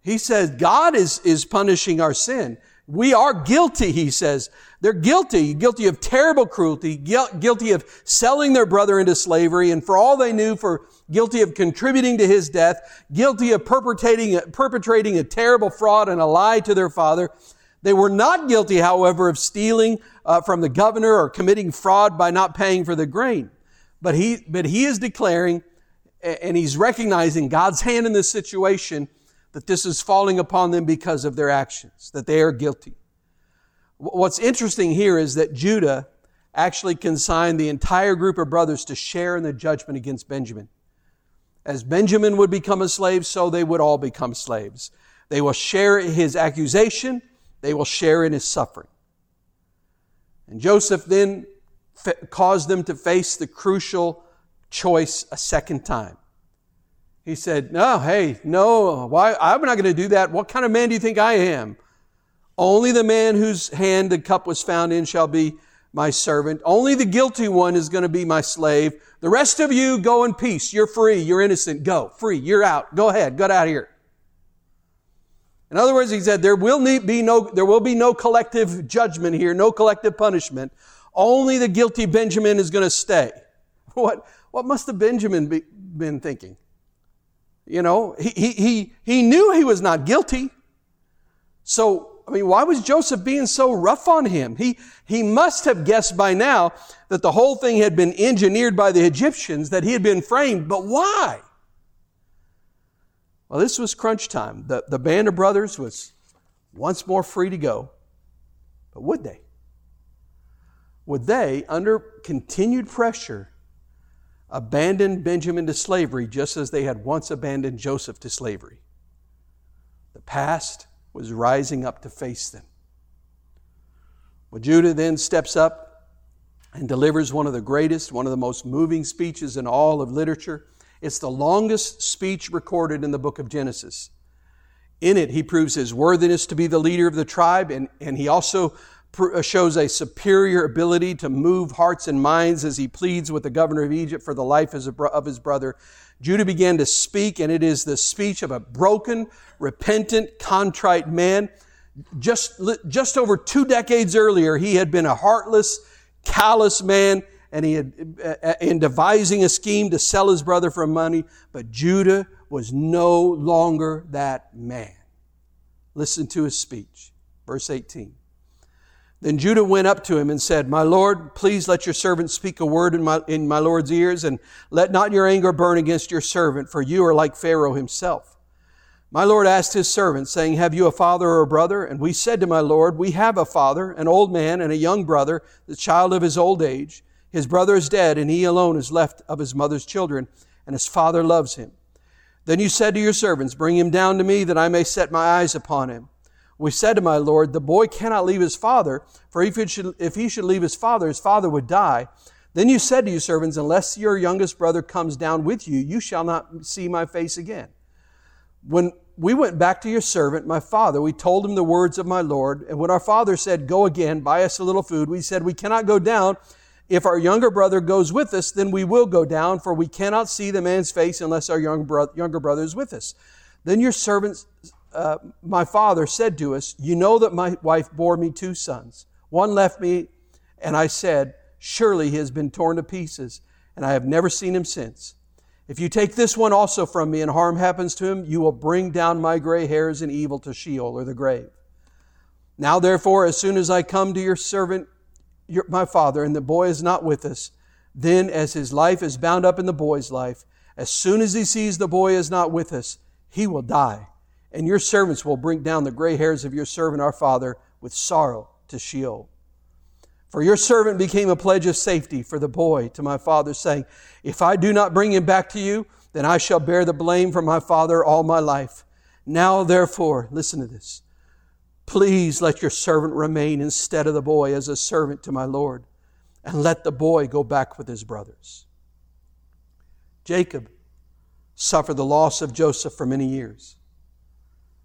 He says God is, is punishing our sin. We are guilty, he says. They're guilty, guilty of terrible cruelty, guilty of selling their brother into slavery, and for all they knew, for guilty of contributing to his death, guilty of perpetrating, perpetrating a terrible fraud and a lie to their father. They were not guilty, however, of stealing uh, from the governor or committing fraud by not paying for the grain. But he, but he is declaring and he's recognizing God's hand in this situation that this is falling upon them because of their actions, that they are guilty. What's interesting here is that Judah actually consigned the entire group of brothers to share in the judgment against Benjamin. As Benjamin would become a slave, so they would all become slaves. They will share his accusation, they will share in his suffering. And Joseph then caused them to face the crucial choice a second time. He said, No, hey, no, why? I'm not going to do that. What kind of man do you think I am? Only the man whose hand the cup was found in shall be my servant. Only the guilty one is going to be my slave. The rest of you go in peace. You're free. You're innocent. Go. Free. You're out. Go ahead. Get out of here. In other words, he said, there will need be no, there will be no collective judgment here, no collective punishment. Only the guilty Benjamin is going to stay. What, what must have Benjamin be, been thinking? You know, he, he, he, he knew he was not guilty. So, I mean, why was Joseph being so rough on him? He, he must have guessed by now that the whole thing had been engineered by the Egyptians, that he had been framed, but why? Well, this was crunch time. The, the band of brothers was once more free to go. But would they? Would they, under continued pressure, abandoned Benjamin to slavery just as they had once abandoned Joseph to slavery. The past was rising up to face them. Well, Judah then steps up and delivers one of the greatest, one of the most moving speeches in all of literature. It's the longest speech recorded in the book of Genesis. In it, he proves his worthiness to be the leader of the tribe, and, and he also shows a superior ability to move hearts and minds as he pleads with the governor of Egypt for the life of his brother. Judah began to speak, and it is the speech of a broken, repentant, contrite man. Just, just over two decades earlier, he had been a heartless, callous man, and he had, uh, uh, in devising a scheme to sell his brother for money, but Judah was no longer that man. Listen to his speech. Verse 18. Then Judah went up to him and said, My Lord, please let your servant speak a word in my, in my Lord's ears, and let not your anger burn against your servant, for you are like Pharaoh himself. My Lord asked his servant, saying, Have you a father or a brother? And we said to my Lord, We have a father, an old man, and a young brother, the child of his old age. His brother is dead, and he alone is left of his mother's children, and his father loves him. Then you said to your servants, Bring him down to me, that I may set my eyes upon him. We said to my Lord, The boy cannot leave his father, for if he, should, if he should leave his father, his father would die. Then you said to your servants, Unless your youngest brother comes down with you, you shall not see my face again. When we went back to your servant, my father, we told him the words of my Lord. And when our father said, Go again, buy us a little food, we said, We cannot go down. If our younger brother goes with us, then we will go down, for we cannot see the man's face unless our young bro- younger brother is with us. Then your servants uh, my father said to us, You know that my wife bore me two sons. One left me, and I said, Surely he has been torn to pieces, and I have never seen him since. If you take this one also from me and harm happens to him, you will bring down my gray hairs in evil to Sheol or the grave. Now, therefore, as soon as I come to your servant, your, my father, and the boy is not with us, then as his life is bound up in the boy's life, as soon as he sees the boy is not with us, he will die and your servants will bring down the gray hairs of your servant our father with sorrow to Sheol. For your servant became a pledge of safety for the boy to my father, saying, If I do not bring him back to you, then I shall bear the blame for my father all my life. Now, therefore, listen to this. Please let your servant remain instead of the boy as a servant to my Lord, and let the boy go back with his brothers. Jacob suffered the loss of Joseph for many years.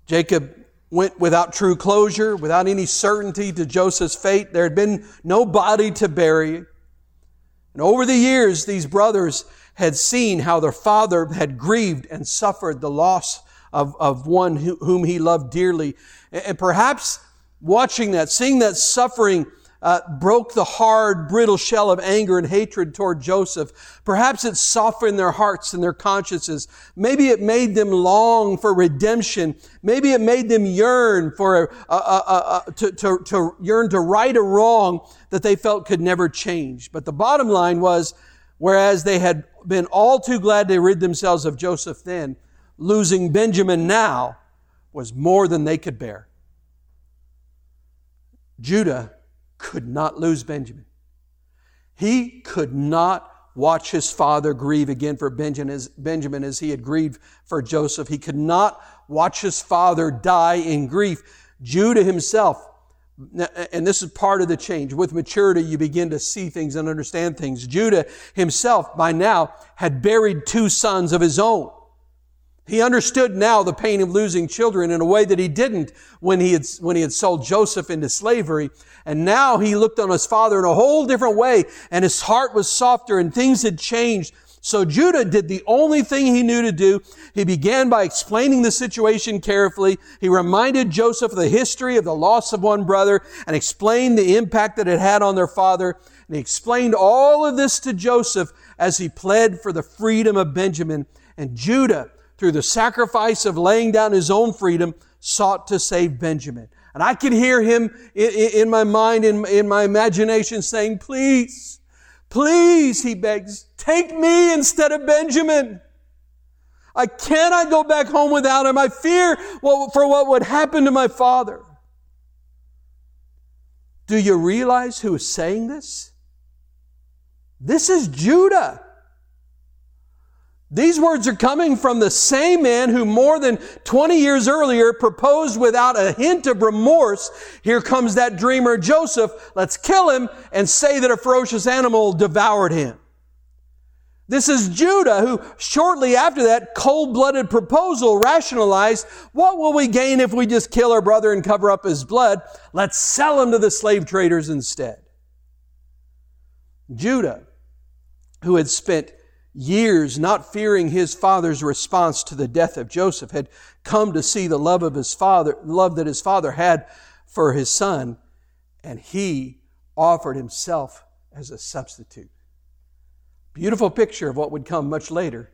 Jacob went without true closure, without any certainty to Joseph's fate. There had been no body to bury. And over the years, these brothers had seen how their father had grieved and suffered the loss of, of one who, whom he loved dearly. And perhaps watching that, seeing that suffering uh, broke the hard, brittle shell of anger and hatred toward Joseph. Perhaps it softened their hearts and their consciences. Maybe it made them long for redemption. Maybe it made them yearn for a, a, a, to, to, to yearn to right a wrong that they felt could never change. But the bottom line was, whereas they had been all too glad to rid themselves of Joseph then, losing Benjamin now was more than they could bear. Judah could not lose Benjamin. He could not watch his father grieve again for Benjamin as he had grieved for Joseph. He could not watch his father die in grief. Judah himself, and this is part of the change. With maturity, you begin to see things and understand things. Judah himself, by now, had buried two sons of his own. He understood now the pain of losing children in a way that he didn't when he had, when he had sold Joseph into slavery. And now he looked on his father in a whole different way and his heart was softer and things had changed. So Judah did the only thing he knew to do. He began by explaining the situation carefully. He reminded Joseph of the history of the loss of one brother and explained the impact that it had on their father. And he explained all of this to Joseph as he pled for the freedom of Benjamin. And Judah through the sacrifice of laying down his own freedom, sought to save Benjamin. And I can hear him in, my mind, in, in my imagination saying, please, please, he begs, take me instead of Benjamin. I cannot go back home without him. I fear for what would happen to my father. Do you realize who is saying this? This is Judah. These words are coming from the same man who more than 20 years earlier proposed without a hint of remorse. Here comes that dreamer Joseph. Let's kill him and say that a ferocious animal devoured him. This is Judah who shortly after that cold-blooded proposal rationalized, what will we gain if we just kill our brother and cover up his blood? Let's sell him to the slave traders instead. Judah, who had spent years not fearing his father's response to the death of Joseph, had come to see the love of his father, love that his father had for his son, and he offered himself as a substitute. Beautiful picture of what would come much later.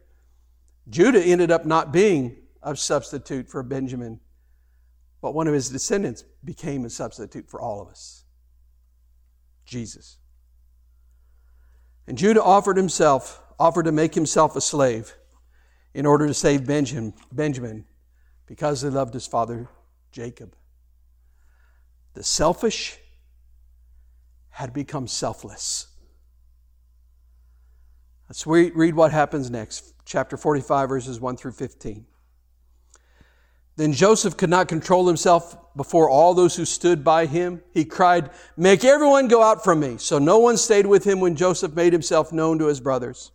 Judah ended up not being a substitute for Benjamin, but one of his descendants became a substitute for all of us Jesus. And Judah offered himself offered to make himself a slave in order to save Benjamin, Benjamin because he loved his father Jacob. The selfish had become selfless. Let's read what happens next. Chapter 45, verses 1 through 15. Then Joseph could not control himself before all those who stood by him. He cried, Make everyone go out from me. So no one stayed with him when Joseph made himself known to his brothers.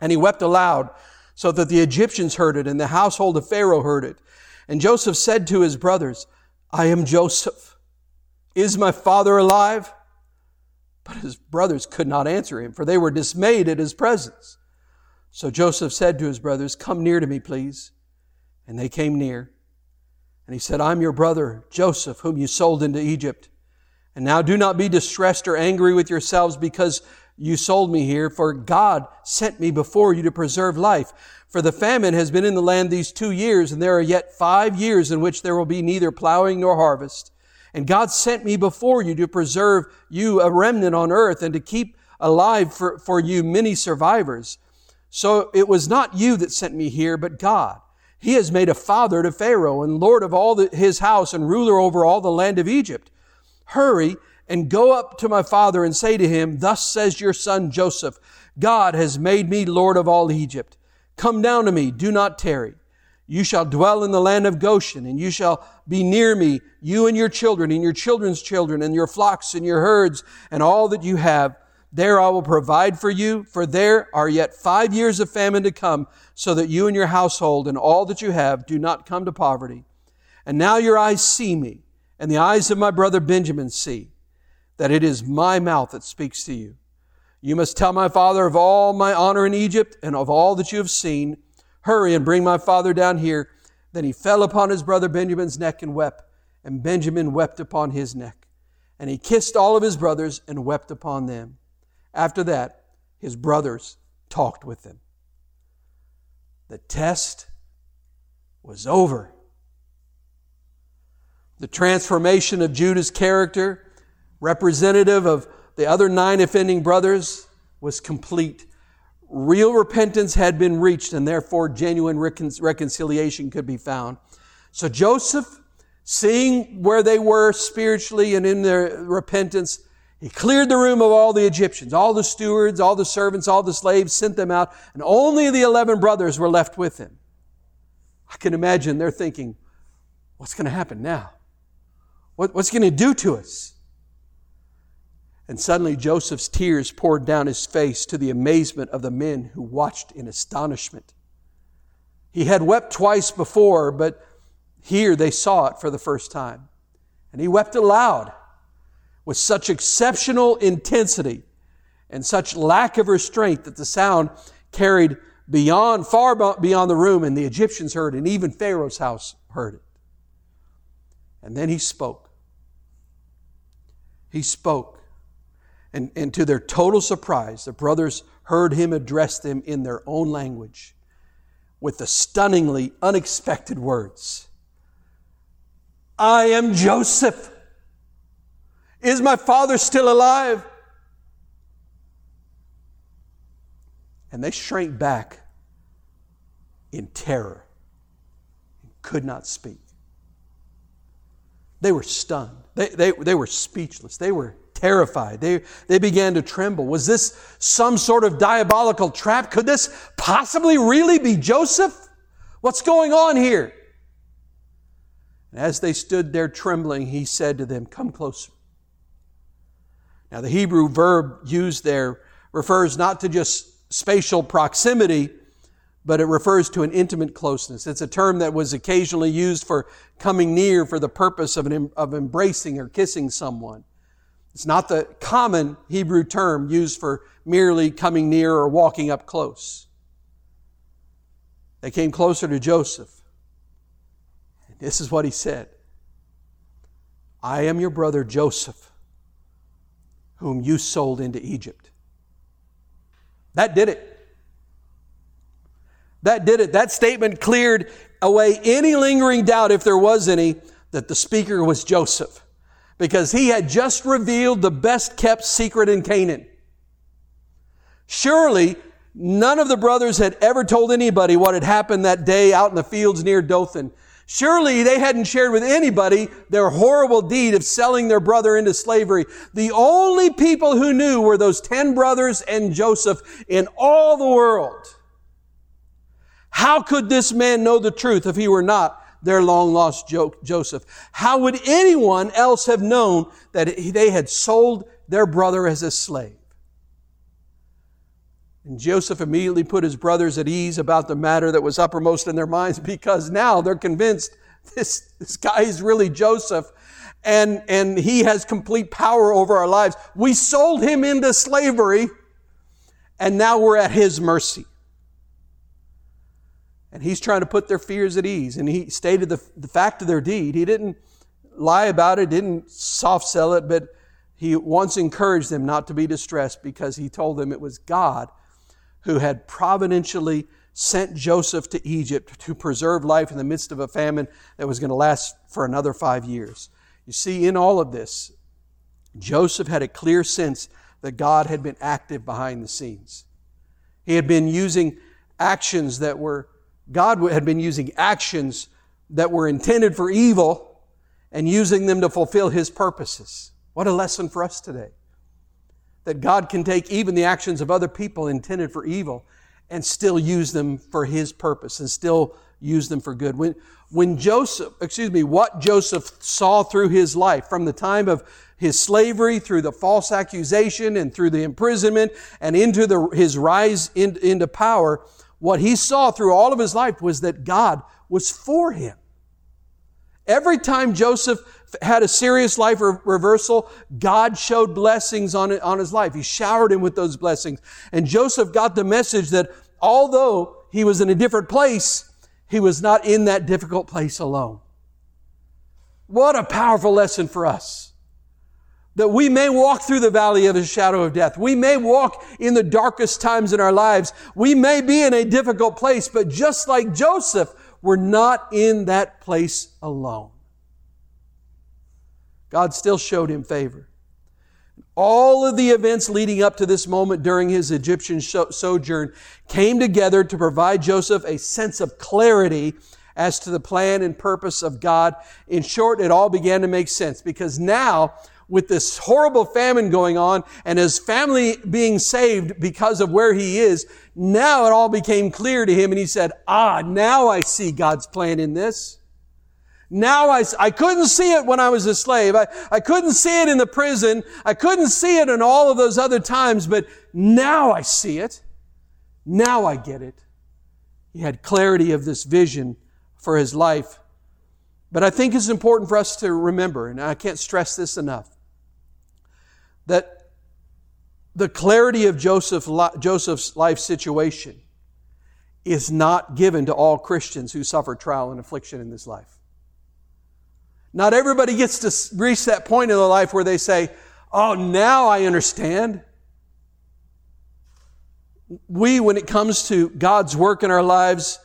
And he wept aloud so that the Egyptians heard it and the household of Pharaoh heard it. And Joseph said to his brothers, I am Joseph. Is my father alive? But his brothers could not answer him, for they were dismayed at his presence. So Joseph said to his brothers, Come near to me, please. And they came near. And he said, I'm your brother, Joseph, whom you sold into Egypt. And now do not be distressed or angry with yourselves because you sold me here, for God sent me before you to preserve life. For the famine has been in the land these two years, and there are yet five years in which there will be neither plowing nor harvest. And God sent me before you to preserve you a remnant on earth and to keep alive for, for you many survivors. So it was not you that sent me here, but God. He has made a father to Pharaoh and Lord of all the, his house and ruler over all the land of Egypt. Hurry and go up to my father and say to him, Thus says your son Joseph, God has made me Lord of all Egypt. Come down to me, do not tarry. You shall dwell in the land of Goshen, and you shall be near me, you and your children, and your children's children, and your flocks, and your herds, and all that you have. There I will provide for you, for there are yet five years of famine to come, so that you and your household and all that you have do not come to poverty. And now your eyes see me, and the eyes of my brother Benjamin see that it is my mouth that speaks to you. You must tell my father of all my honor in Egypt and of all that you have seen. Hurry and bring my father down here. Then he fell upon his brother Benjamin's neck and wept, and Benjamin wept upon his neck. And he kissed all of his brothers and wept upon them. After that, his brothers talked with him. The test was over. The transformation of Judah's character, representative of the other nine offending brothers, was complete. Real repentance had been reached, and therefore genuine recon- reconciliation could be found. So Joseph, seeing where they were spiritually and in their repentance, he cleared the room of all the Egyptians, all the stewards, all the servants, all the slaves, sent them out, and only the 11 brothers were left with him. I can imagine they're thinking, what's going to happen now? What, what's going to do to us? And suddenly Joseph's tears poured down his face to the amazement of the men who watched in astonishment. He had wept twice before, but here they saw it for the first time. And he wept aloud with such exceptional intensity and such lack of restraint that the sound carried beyond, far beyond the room, and the Egyptians heard, and even Pharaoh's house heard it. And then he spoke. He spoke. And, and to their total surprise, the brothers heard him address them in their own language with the stunningly unexpected words I am Joseph is my father still alive? And they shrank back in terror and could not speak. They were stunned. They, they, they were speechless. They were terrified. They, they began to tremble. Was this some sort of diabolical trap? Could this possibly really be Joseph? What's going on here? And as they stood there trembling, he said to them, Come closer. Now, the Hebrew verb used there refers not to just spatial proximity, but it refers to an intimate closeness. It's a term that was occasionally used for coming near for the purpose of, of embracing or kissing someone. It's not the common Hebrew term used for merely coming near or walking up close. They came closer to Joseph. And this is what he said I am your brother Joseph whom you sold into Egypt. That did it. That did it. That statement cleared away any lingering doubt, if there was any, that the speaker was Joseph. Because he had just revealed the best kept secret in Canaan. Surely, none of the brothers had ever told anybody what had happened that day out in the fields near Dothan. Surely they hadn't shared with anybody their horrible deed of selling their brother into slavery. The only people who knew were those ten brothers and Joseph in all the world. How could this man know the truth if he were not their long lost Joseph? How would anyone else have known that they had sold their brother as a slave? And Joseph immediately put his brothers at ease about the matter that was uppermost in their minds because now they're convinced this, this guy is really Joseph and, and he has complete power over our lives. We sold him into slavery and now we're at his mercy. And he's trying to put their fears at ease. And he stated the, the fact of their deed. He didn't lie about it, didn't soft sell it, but he once encouraged them not to be distressed because he told them it was God who had providentially sent Joseph to Egypt to preserve life in the midst of a famine that was going to last for another five years. You see, in all of this, Joseph had a clear sense that God had been active behind the scenes. He had been using actions that were, God had been using actions that were intended for evil and using them to fulfill His purposes. What a lesson for us today that God can take even the actions of other people intended for evil and still use them for His purpose and still use them for good. When, when Joseph, excuse me, what Joseph saw through his life from the time of his slavery through the false accusation and through the imprisonment and into the, his rise in, into power, what he saw through all of his life was that God was for him. Every time Joseph had a serious life re- reversal, God showed blessings on, on his life. He showered him with those blessings. And Joseph got the message that although he was in a different place, he was not in that difficult place alone. What a powerful lesson for us. That we may walk through the valley of the shadow of death. We may walk in the darkest times in our lives. We may be in a difficult place, but just like Joseph, we're not in that place alone. God still showed him favor. All of the events leading up to this moment during his Egyptian sojourn came together to provide Joseph a sense of clarity as to the plan and purpose of God. In short, it all began to make sense because now with this horrible famine going on and his family being saved because of where he is, now it all became clear to him and he said, ah, now I see God's plan in this. Now I, I couldn't see it when I was a slave. I, I couldn't see it in the prison. I couldn't see it in all of those other times, but now I see it. Now I get it. He had clarity of this vision for his life. But I think it's important for us to remember, and I can't stress this enough, that the clarity of Joseph, Joseph's life situation is not given to all Christians who suffer trial and affliction in this life. Not everybody gets to reach that point in their life where they say, Oh, now I understand. We, when it comes to God's work in our lives,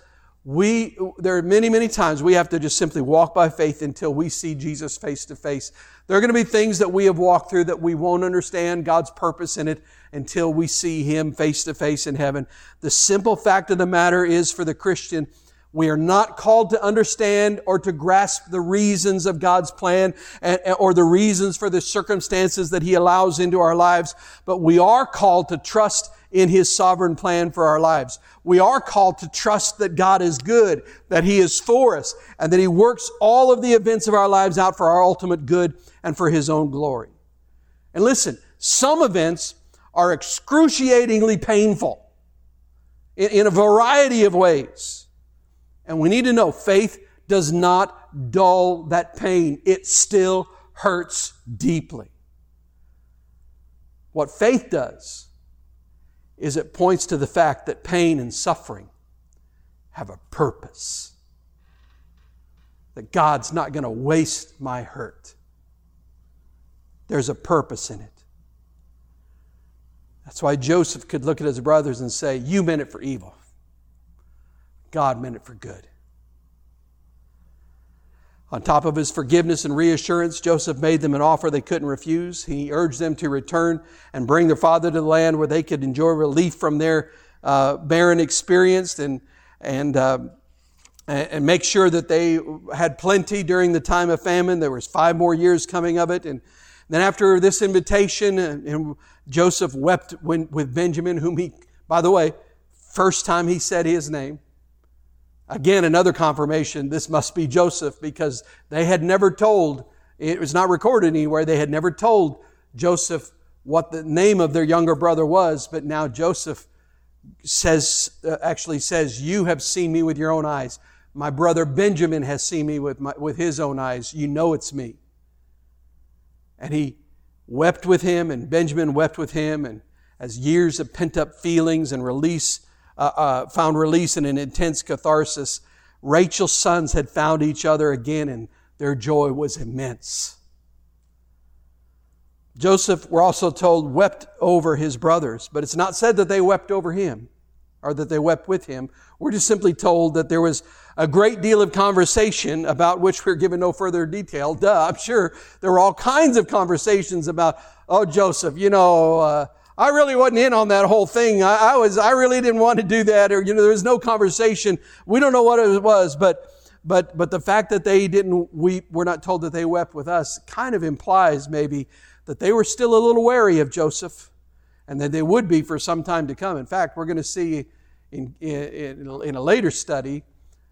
we, there are many, many times we have to just simply walk by faith until we see Jesus face to face. There are going to be things that we have walked through that we won't understand God's purpose in it until we see Him face to face in heaven. The simple fact of the matter is for the Christian, we are not called to understand or to grasp the reasons of God's plan or the reasons for the circumstances that He allows into our lives, but we are called to trust in His sovereign plan for our lives. We are called to trust that God is good, that He is for us, and that He works all of the events of our lives out for our ultimate good and for His own glory. And listen, some events are excruciatingly painful in, a variety of ways. And we need to know faith does not dull that pain. It still hurts deeply. What faith does is it points to the fact that pain and suffering have a purpose. That God's not going to waste my hurt. There's a purpose in it. That's why Joseph could look at his brothers and say, You meant it for evil. God meant it for good. On top of his forgiveness and reassurance, Joseph made them an offer they couldn't refuse. He urged them to return and bring their father to the land where they could enjoy relief from their uh, barren experience and, and, uh, and make sure that they had plenty during the time of famine. There was five more years coming of it. And then after this invitation, and, and Joseph wept when, with Benjamin, whom he, by the way, first time he said his name, Again, another confirmation this must be Joseph because they had never told, it was not recorded anywhere, they had never told Joseph what the name of their younger brother was, but now Joseph says, uh, actually says, You have seen me with your own eyes. My brother Benjamin has seen me with, my, with his own eyes. You know it's me. And he wept with him, and Benjamin wept with him, and as years of pent up feelings and release uh, uh, found release in an intense catharsis. Rachel's sons had found each other again, and their joy was immense. Joseph, we're also told, wept over his brothers, but it's not said that they wept over him or that they wept with him. We're just simply told that there was a great deal of conversation about which we're given no further detail. Duh, I'm sure there were all kinds of conversations about, oh, Joseph, you know, uh, I really wasn't in on that whole thing. I, I, was, I really didn't want to do that, or you know, there was no conversation. We don't know what it was, but, but, but the fact that they didn't weep, we're not told that they wept with us, kind of implies maybe that they were still a little wary of Joseph, and that they would be for some time to come. In fact, we're going to see in, in, in a later study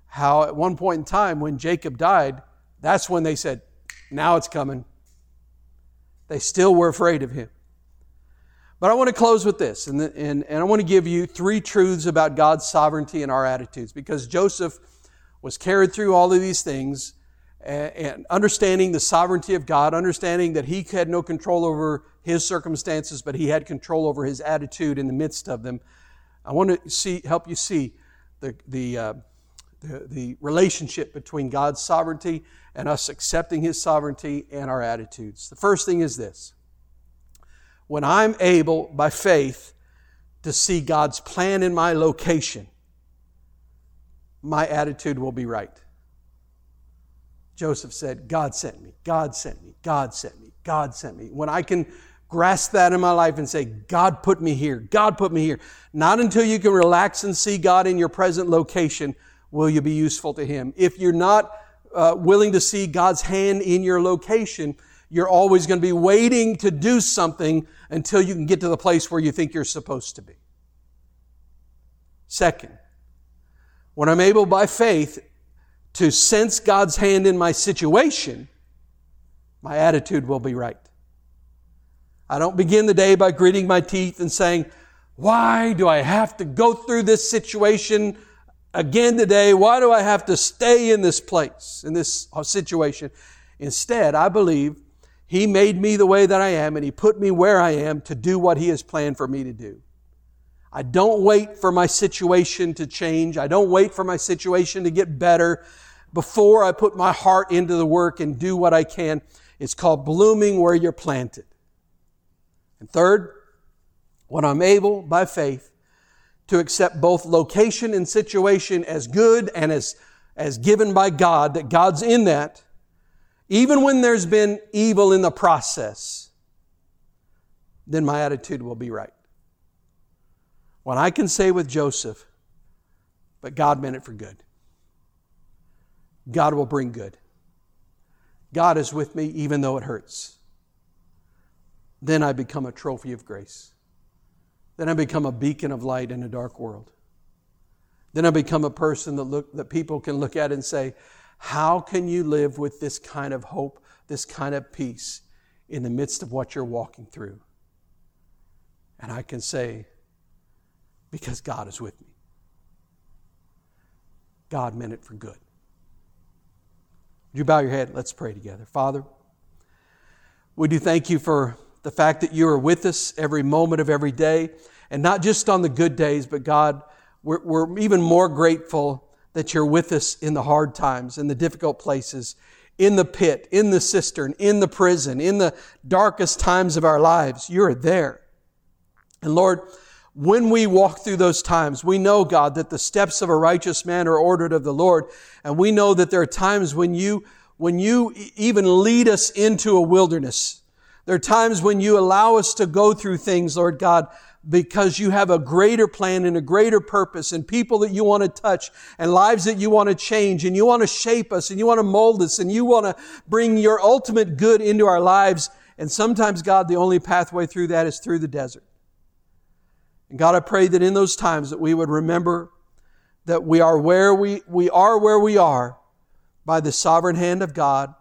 how at one point in time when Jacob died, that's when they said, "Now it's coming." They still were afraid of him. But I want to close with this, and, and, and I want to give you three truths about God's sovereignty and our attitudes, because Joseph was carried through all of these things, and, and understanding the sovereignty of God, understanding that he had no control over his circumstances, but he had control over his attitude in the midst of them. I want to see, help you see the, the, uh, the, the relationship between God's sovereignty and us accepting his sovereignty and our attitudes. The first thing is this when I'm able by faith to see God's plan in my location, my attitude will be right. Joseph said, God sent me, God sent me, God sent me, God sent me. When I can grasp that in my life and say, God put me here, God put me here, not until you can relax and see God in your present location will you be useful to Him. If you're not uh, willing to see God's hand in your location, you're always going to be waiting to do something until you can get to the place where you think you're supposed to be. Second, when I'm able by faith to sense God's hand in my situation, my attitude will be right. I don't begin the day by gritting my teeth and saying, Why do I have to go through this situation again today? Why do I have to stay in this place, in this situation? Instead, I believe He made me the way that I am and He put me where I am to do what He has planned for me to do. I don't wait for my situation to change. I don't wait for my situation to get better before I put my heart into the work and do what I can. It's called blooming where you're planted. And third, when I'm able by faith to accept both location and situation as good and as, as given by God, that God's in that, even when there's been evil in the process, then my attitude will be right. When I can say with Joseph, but God meant it for good. God will bring good. God is with me even though it hurts. Then I become a trophy of grace. Then I become a beacon of light in a dark world. Then I become a person that, look, that people can look at and say, How can you live with this kind of hope, this kind of peace in the midst of what you're walking through? And I can say, because God is with me. God meant it for good. Would you bow your head? Let's pray together. Father, we do thank you for the fact that you are with us every moment of every day, and not just on the good days, but God, we're, we're even more grateful that you're with us in the hard times, in the difficult places, in the pit, in the cistern, in the prison, in the darkest times of our lives. You're there. And Lord, when we walk through those times, we know, God, that the steps of a righteous man are ordered of the Lord. And we know that there are times when you, when you even lead us into a wilderness. There are times when you allow us to go through things, Lord God, because you have a greater plan and a greater purpose and people that you want to touch and lives that you want to change and you want to shape us and you want to mold us and you want to bring your ultimate good into our lives. And sometimes, God, the only pathway through that is through the desert. And God, I pray that in those times that we would remember that we are where we, we are where we are by the sovereign hand of God,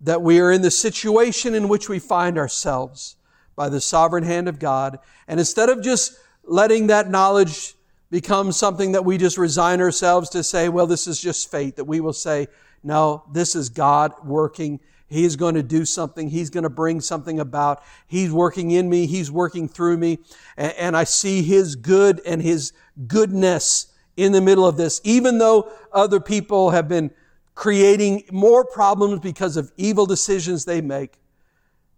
that we are in the situation in which we find ourselves by the sovereign hand of God. And instead of just letting that knowledge become something that we just resign ourselves to say, well, this is just fate, that we will say, no, this is God working He is going to do something. He's going to bring something about. He's working in me. He's working through me. And, I see His good and His goodness in the middle of this. Even though other people have been creating more problems because of evil decisions they make,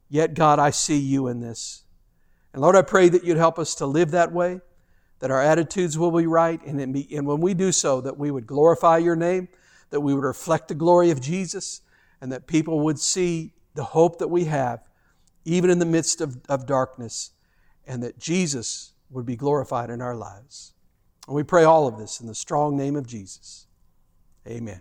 yet God, I see you in this. And Lord, I pray that you'd help us to live that way, that our attitudes will be right, and, and when we do so, that we would glorify your name, that we would reflect the glory of Jesus, and that people would see the hope that we have, even in the midst of, of darkness, and that Jesus would be glorified in our lives. And we pray all of this in the strong name of Jesus. Amen.